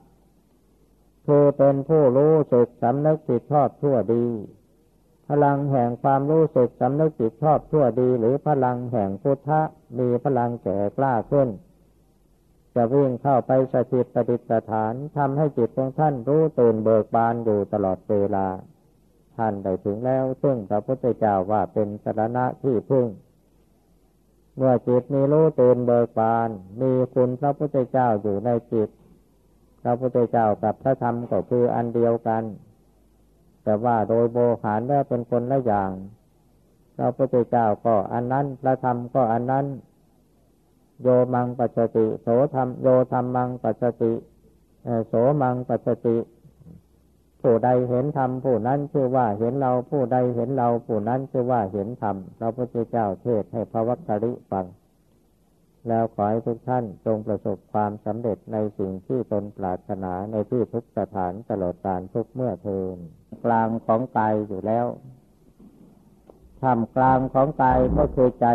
คือเป็นผู้รู้สึกสำนึกผิดชอบทั่วดี พลังแห่งความรู้สึกสำนึกผิดชอบทั่วดี หรือพลังแห่งพุทธะมีพลังแก่กล้าขึ้น จะวิ่งเข้าไปสถิตปฏิสถานทำให้จิตของท่านรู้ตื่นเบิกบานอยู่ตลอดเวลา ท่านได้ถึงแล้ว ซึ่งพระพุทธเจ้าว่าเป็นสรณะที่พึ่งเมื่อจิตมีรู้ตื่นเบิกบาน มีคุณพระพุทธเจ้าอยู่ในจิต ระพุทธเจ้ากับพระธรรมก็คืออันเดียวกัน แต่ว่าโดยโบหารแล้วเป็นคนละอย่าง พระพุทธเจ้าก็อันนั้น พระธรรมก็อันนั้น โยมังปัจติ โสธรรมโยธรรมังปัจติโสมังปัจติ ผู้ใดเห็นธรรมผู้นั้นชื่อว่าเห็นเราผู้ใดเห็นเราผู้นั้นชื่อว่าเห็นธรรมพระพุทธเจ้าเทศให้พระวัคคริฟัง แล้วขอให้ทุกท่านจงประสบความสำเร็จในสิ่งที่ตนปรารถนาในที่ทุกสถานตลอดการทุกเมื่อเทินกลางของกายอยู่แล้วทำกลางของกายก็คือใจ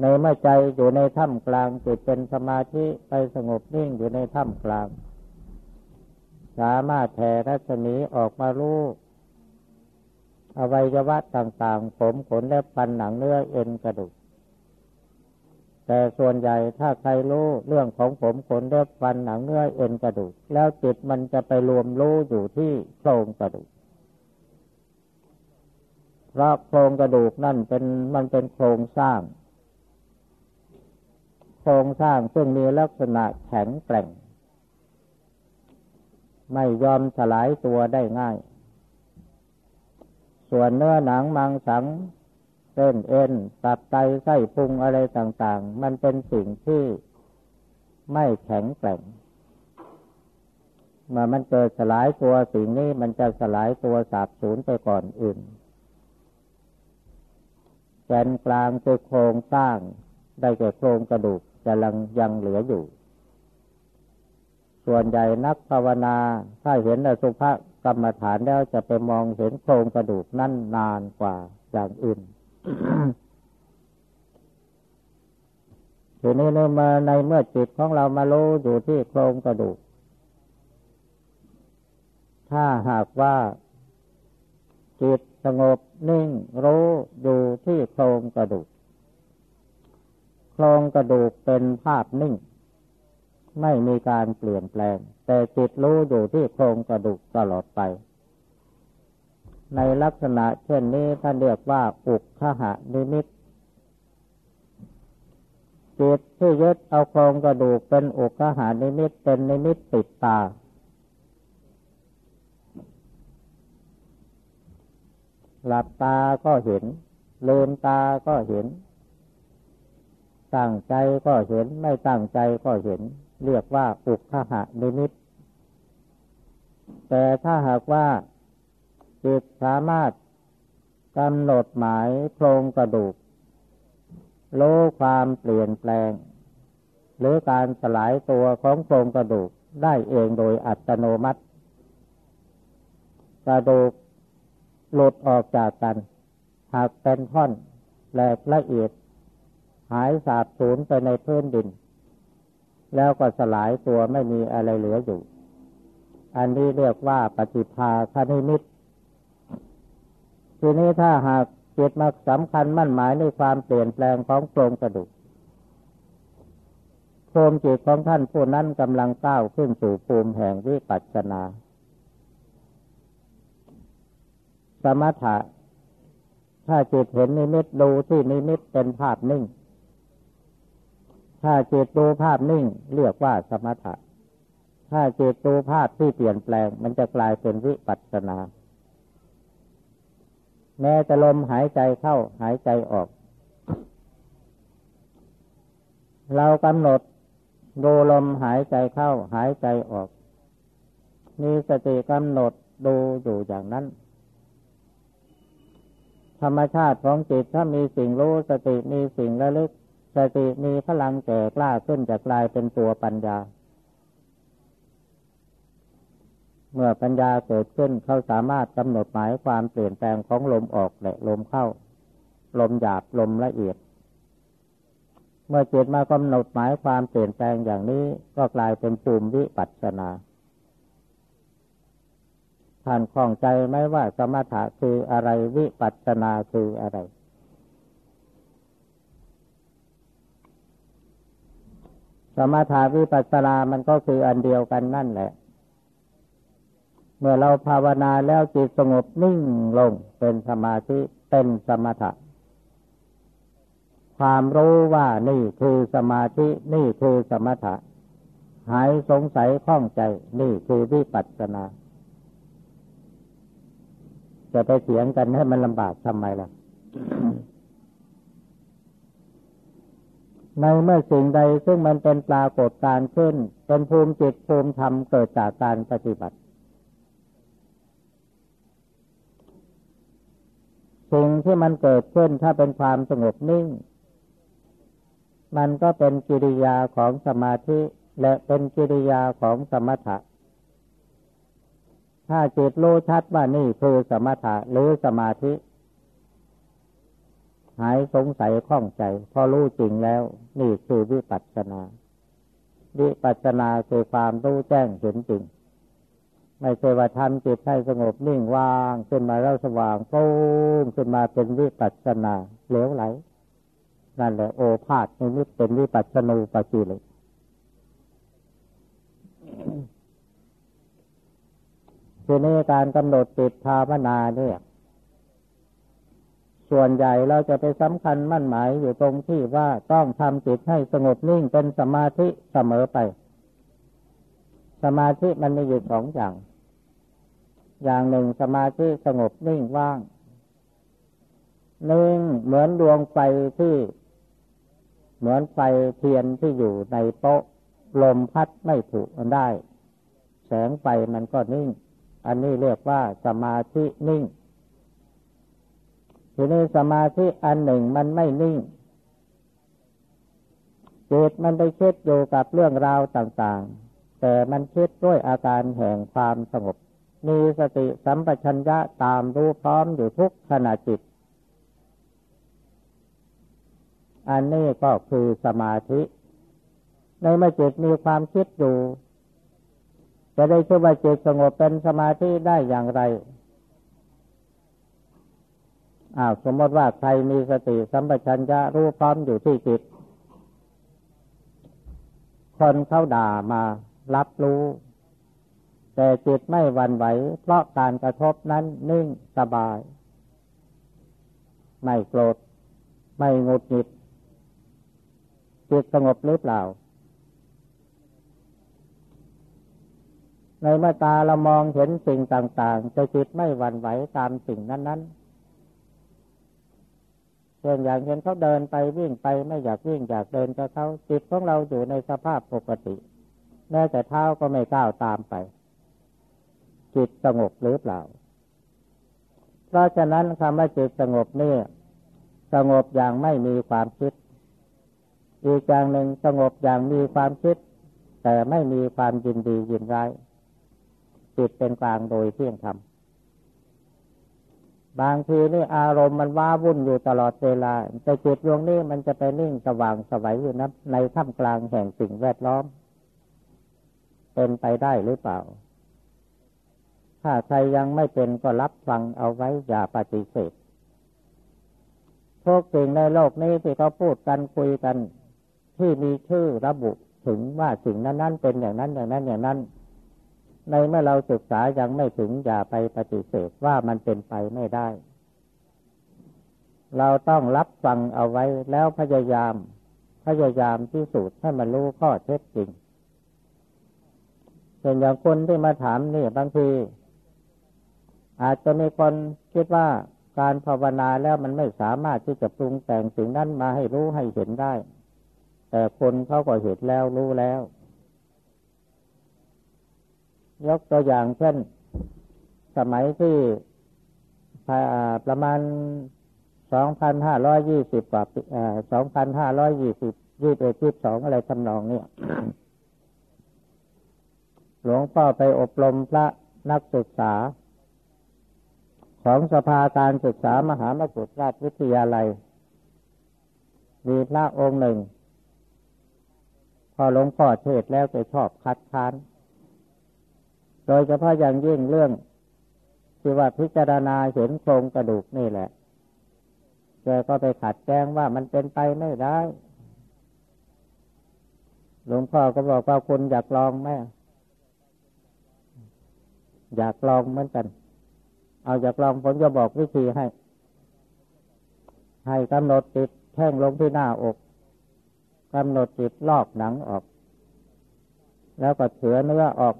ในเมื่อใจอยู่ในถ้ำกลางจิตเป็นสมาธิไปสงบนิ่งอยู่ในถ้ำกลาง สามารถแผ่รัศมีออกมาลูกอวัยวะต่างๆ ผมขนและปันหนังเนื้อเอ็นกระดูก แต่ส่วนใหญ่ถ้าใครรู้เรื่องของผมขนเล็บฟันหนังเนื้อเอ็นกระดูก แล้วจิตมันจะไปรวมรู้อยู่ที่โครงกระดูกเพราะโครงกระดูกนั่นเป็นมันเป็นโครงสร้าง โครงสร้างซึ่งมีลักษณะแข็งแกร่ง ไม่ยอมสลายตัวได้ง่าย ส่วนเนื้อหนังมังสัง เส้นเอ็นตับไตไส้พุงอะไรต่างๆ มันเป็นสิ่งที่ไม่แข็งแกร่งเมื่อมันเกิดสลายตัวสิ่งนี้มันจะสลายตัวสาบสูญไปก่อนอื่นแกนกลางคือโครงสร้างได้แก่โครงกระดูกจะยังยังเหลืออยู่ ส่วนใหญ่นักภาวนา ถ้าเห็นอสุภกรรมฐานแล้วจะไปมองเห็นโครงกระดูกนั่นนานกว่าอย่างอื่น ทีนี้เนื่อมาในเมื่อจิตของเรามารู้อยู่ที่โครงกระดูก ถ้าหากว่า จิตสงบนิ่งรู้อยู่ที่โครงกระดูก โครงกระดูกเป็นภาพนิ่ง ไม่มีการเปลี่ยนแปลง แต่จิตรู้อยู่ที่โครงกระดูกตลอดไป ในลักษณะเช่นนี้ท่านเรียกว่าอุคคหนิมิตจิตที่ยึดเอาโครงกระดูกเป็นอุคคหนิมิตเป็นนิมิตติดตา หลับตาก็เห็น ลืมตาก็เห็น ตั้งใจก็เห็น ไม่ตั้งใจก็เห็น เรียกว่าอุคหะนิมิต แต่ถ้าหากว่า จิตสามารถกำหนดหมายโครงกระดูกโลความเปลี่ยนแปลง หรือการสลายตัวของโครงกระดูกได้เองโดยอัตโนมัติ กระดูกหลุดออกจากกัน หากเป็นท่อนแหลกละเอียด หายสาบสูญไปในพื้นดิน แล้วก็สลายตัวไม่มีอะไรเหลืออยู่ อันนี้เรียกว่าปฏิภาคณิมิต ทีนี้ถ้าหากจิตมาสำคัญมั่นหมายในความเปลี่ยนแปลงของโครงกระดูกภูมิจิตของท่านผู้นั้นกำลังก้าวขึ้นสู่ภูมิแห่งวิปัสสนา สมถะ ถ้าจิตเห็นนิมิตดูที่นิมิตเป็นภาพนิ่ง ถ้าจิตดูภาพนิ่งเรียกว่าสมถะ ถ้าจิตดูภาพที่เปลี่ยนแปลงมันจะกลายเป็นวิปัสสนา แม้จะลมหายใจเข้าหายใจออก เรากำหนดดูลมหายใจเข้าหายใจออก มีสติกำหนดดูอยู่อย่างนั้น ธรรมชาติของจิตถ้ามีสิ่งรู้สติมีสิ่งระลึก สติมีพลังแก่กล้าขึ้นจะกลายเป็นตัวปัญญา เมื่อปัญญาเกิดขึ้นเขาสามารถกำหนดหมายความเปลี่ยนแปลงของลมออกและลมเข้า ลมหยาบลมละเอียด เมื่อจิตมากำหนดหมายความเปลี่ยนแปลงอย่างนี้ก็กลายเป็นภูมิวิปัสสนาท่านคล่องใจไหมว่าสมถะคืออะไรวิปัสสนาคืออะไรสมถะวิปัสสนามันก็คืออันเดียวกันนั่นแหละ เมื่อเราภาวนาแล้วจิตสงบนิ่งลงเป็นสมาธิเป็นสมถะ ความรู้ว่านี่คือสมาธินี่คือสมถะ หายสงสัยข้องใจ นี่คือวิปัสสนา จะไปเถียงกันให้มันลำบากทำไมล่ะในเมื่อสิ่งใดซึ่งมันเป็นปรากฏการขึ้น เป็นภูมิจิตภูมิธรรมเกิดจากการปฏิบัติ สิ่งที่มันเกิดขึ้นถ้าเป็นความสงบนิ่ง มันก็เป็นกิริยาของสมาธิและเป็นกิริยาของสมถะ ถ้าจิตรู้ชัดว่านี่คือสมถะหรือสมาธิ หายสงสัยข้องใจ พอรู้จริงแล้ว นี่คือวิปัสสนา วิปัสสนาคือความรู้แจ้งเห็นจริง ไม่ใช่ว่าทำจิตให้สงบนิ่งว่างขึ้นมาแล้วสว่างโป้งขึ้นมาเป็นวิปัสสนาเหลวไหล นั่นแหละโอภาษนิมิตเป็นวิปัสสนูปกิเลยทีนี้การกำหนดจิตภาวนาเนี่ย ส่วนใหญ่เราจะไปสำคัญมั่นหมายอยู่ตรงที่ว่าต้องทำจิตให้สงบนิ่งเป็นสมาธิเสมอไป สมาธิมันมีอยู่สองอย่าง อย่างหนึ่งสมาธิสงบนิ่งว่าง นิ่งเหมือนดวงไฟที่ เหมือนไฟเทียนที่อยู่ในโต๊ะลมพัดไม่ถูกมันได้ แสงไฟมันก็นิ่ง อันนี้เรียกว่าสมาธินิ่งทีนี้สมาธิอันหนึ่งมันไม่นิ่งจิตมันไปคิดอยู่กับเรื่องราวต่าง ๆ แต่มันคิดด้วยอาการแห่งความสงบ มีสติสัมปชัญญะตามรู้พร้อมอยู่ทุกขณะจิต อันนี้ก็คือสมาธิ ในเมื่อจิตมีความคิดอยู่ จะได้ชื่อว่าจิตสงบเป็นสมาธิได้อย่างไรอ้าวสมมติว่าใครมีสติสัมปชัญญะรู้พร้อมอยู่ที่จิต คนเขาด่ามารับรู้ แต่จิตไม่หวั่นไหว เพราะการกระทบนั้นนิ่งสบาย ไม่โกรธ ไม่งุดหงิด จิตสงบหรือเปล่า ในเมื่อตาเรามองเห็นสิ่งต่างๆจะจิตไม่หวั่นไหวตามสิ่งนั้น ๆเช่นอย่างเห็นเขาเดินไปวิ่งไปไม่อยากวิ่งอยากเดินกับเขาจิตของเราอยู่ในสภาพปกติแม้แต่เท้าก็ไม่ก้าวตามไป จิตสงบหรือเปล่า เพราะฉะนั้นคำว่าจิตสงบนี่สงบอย่างไม่มีความคิด อีกอย่างหนึ่งสงบอย่างมีความคิด แต่ไม่มีความยินดียินร้ายจิตเป็นกลางโดยเที่ยงธรรมบางทีนี่อารมณ์มันว้าวุ่นอยู่ตลอดเวลา แต่จิตดวงนี้มันจะไปนิ่งสว่างสวัยอยู่นะในท่ามกลางแห่งสิ่งแวดล้อม เป็นไปได้หรือเปล่า ถ้าใครยังไม่เป็นก็รับฟังเอาไว้อย่าปฏิเสธทุกสิ่งในโลกนี้ที่เขาพูดกันคุยกัน ที่มีชื่อระบุถึงว่าสิ่งนั้นๆเป็นอย่างนั้นอย่างนั้นอย่างนั้น ในเมื่อเราศึกษายังไม่ถึงอย่าไปปฏิเสธว่ามันเป็นไปไม่ได้ เราต้องรับฟังเอาไว้แล้วพยายาม พยายามที่สุดให้มันรู้ข้อเท็จจริงเป็นอย่างคนที่มาถามนี่บางที อาจจะมีคนคิดว่าการภาวนาแล้วมันไม่สามารถที่จะปรุงแต่งสิ่งนั้นมาให้รู้ให้เห็นได้ แต่คนเขาก็เห็นแล้วรู้แล้ว ยกตัวอย่างเช่น สมัยที่ประมาณสองพันห้าร้อยยี่สิบกว่าสองพันห้าร้อยยี่สิบยี่สิบเอ็ดยี่สิบสองอะไรทำนองเนี่ยหลวงพ่อไปอบรมพระนักศึกษา ของสภาการศึกษามหามกุฏราชวิทยาลัย มีพระองค์หนึ่ง พอหลวงพ่อเทศแล้วจะชอบคัดค้าน โดยเฉพาะอย่างยิ่งเรื่องที่ว่าพิจารณาเห็นโครงกระดูกนี่แหละ แกก็ไปขัดแย้งว่ามันเป็นไปไม่ได้ หลวงพ่อก็บอกว่าคุณอยากลองไหมอยากลองเหมือนกัน เอาอยากลองผมจะบอกวิธีให้ ให้กำหนดจิตแท่งลงที่หน้าอกกำหนดจิตลอกหนังออก แล้วก็เถือเนื้อออก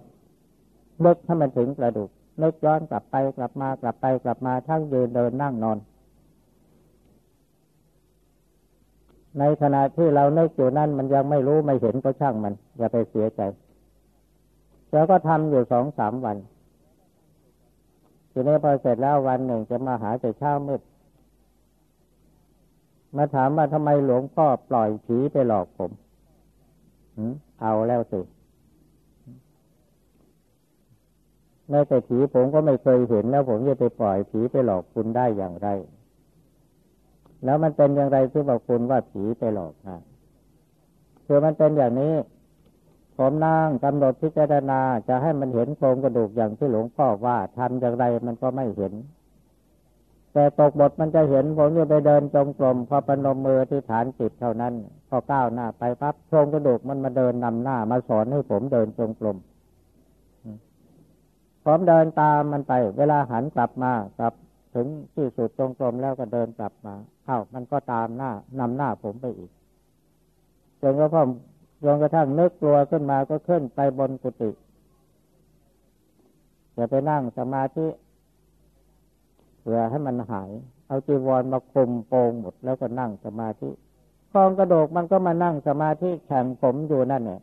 ลึกให้มันถึงกระดูกนึกย้อนกลับไปกลับมากลับไปกลับมาทั้งยืนเดินนั่งนอน ในขณะที่เรานึกอยู่นั่นมันยังไม่รู้ไม่เห็นก็ช่างมัน อย่าไปเสียใจแล้วก็ทำอยู่สองสามวัน ทีนี้พอเสร็จแล้ววันหนึ่งจะมาหาแต่เช้ามืด มาถามว่าทำไมหลวงพ่อปล่อยผีไปหลอกผมเอาแล้วสิแม้แต่ผีผมก็ไม่เคยเห็นแล้วผมจะไปปล่อยผีไปหลอกคุณได้อย่างไร แล้วมันเป็นอย่างไรที่บอกคุณว่าผีไปหลอกนะคือมันเป็นอย่างนี้ ผมนั่งกำหนดพิจารณาจะให้มันเห็นโครงกระดูกอย่างที่หลวงพ่อว่าทำอย่างไรมันก็ไม่เห็น แต่ตกบทมันจะเห็นผมจะไปเดินจงกรมพอปนมมือที่ฐานจิตเท่านั้น พอก้าวหน้าไปปั๊บโครงกระดูกมันมาเดินนำหน้ามาสอนให้ผมเดินจงกรมผมเดินตามมันไป เวลาหันกลับมากลับถึงที่สุดตรงกลมแล้วก็เดินกลับมา เอ้ามันก็ตามหน้านำหน้าผมไปอีกจนกระทั่ง จนกระทั่งนึกกลัวขึ้นมาก็ขึ้นไปบนกุฏิจะไปนั่งสมาธิเพื่อให้มันหาย เอาจีวรมาคุมโปงหมดแล้วก็นั่งสมาธิคองกระโดกมันก็มานั่งสมาธิแข่งผมอยู่นั่นเนี่ย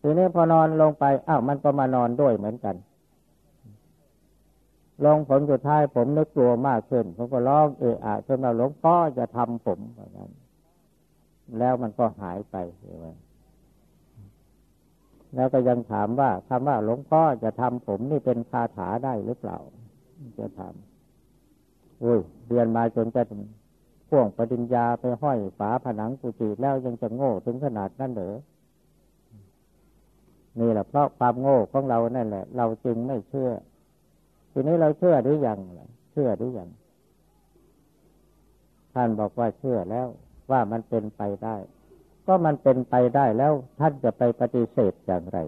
ทีนี้พอนอนลงไปอ้าวมันก็มานอนด้วยเหมือนกันลงผลสุดท้ายผมนึกกลัวมากขึ้นผมก็ร้องเอะอะจนมาหลวงพ่อจะทำผมแบบนั้น แล้วมันก็หายไปแล้วก็ยังถามว่าคำว่าหลวงพ่อจะทำผมนี่เป็นคาถาได้หรือเปล่า จะถามอุ้ยเรียนมาจนจะพ่วงปริญญาไปห้อยฝาผนังกุฏิแล้วยังจะโง่ถึงขนาดนั้นเหรอนี่แหละเพราะความโง่ของเรานั่นแหละ เราจึงไม่เชื่อ ทีนี้เราเชื่อหรือยังเชื่อหรือยังท่านบอกว่าเชื่อแล้ว ว่ามันเป็นไปได้ ก็มันเป็นไปได้แล้วท่านจะไปปฏิเสธอย่างไร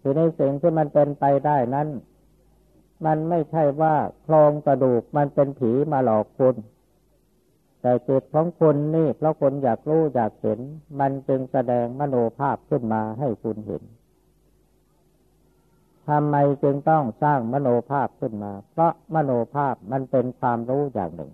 ทีนี้สิ่งที่มันเป็นไปได้นั้น มันไม่ใช่ว่าโครงกระดูกมันเป็นผีมาหลอกคุณ แต่จิตของคุณนี่เพราะคนอยากรู้อยากเห็น มันจึงแสดงมโนภาพขึ้นมาให้คุณเห็นทำไมจึงต้องสร้างมโนภาพขึ้นมา เพราะมโนภาพมันเป็นความรู้อย่างหนึ่ง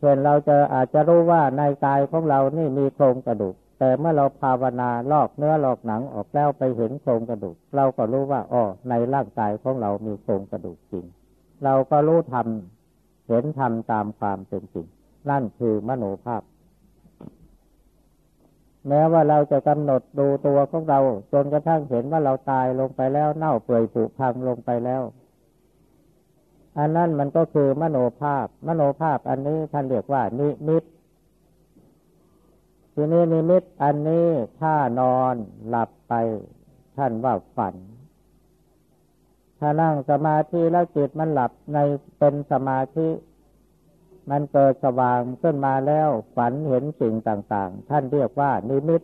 ส่นเราจะอาจจะรู้ว่าในกายของเรานี่มีโครงกระดูก แต่เมื่อเราภาวนาลอกเนื้อลอกหนังออกแล้วไปเห็นโครงกระดูก เราก็รู้ว่าอ๋อในร่างกายของเรามีโครงกระดูกจริง เราก็รู้ทำเห็นธรรมตามความเป็นจริง นั่นคือมโนภาพ แม้ว่าเราจะกำหนดดูตัวของเรา จนกระทั่งเห็นว่าเราตายลงไปแล้ว เน่าเปื่อยผุพังลงไปแล้ว อันนั้นมันก็คือมโนภาพ มโนภาพอันนี้ท่านเรียกว่า นิมิตทีนี้นิมิตอันนี้ถ้านอนหลับไป ท่านว่าฝัน ถ้านั่งสมาธิแล้วจิตมันหลับในเป็นสมาธิ มันเกิดสว่างขึ้นมาแล้วฝันเห็นสิ่งต่าง ๆ ท่านเรียกว่านิมิต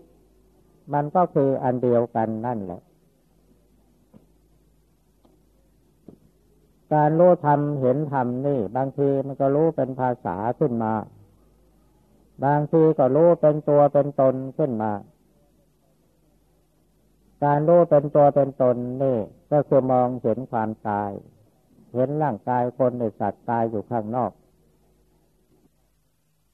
มันก็คืออันเดียวกันนั่นแหละ การรู้ธรรมเห็นธรรมนี่ บางทีมันก็รู้เป็นภาษาขึ้นมา บางทีก็รู้เป็นตัวเป็นตนขึ้นมา การรู้เป็นตัวเป็นตนนี่ ก็คือมองเห็นความตาย เห็นร่างกายคนในสัตว์ตายอยู่ข้างนอก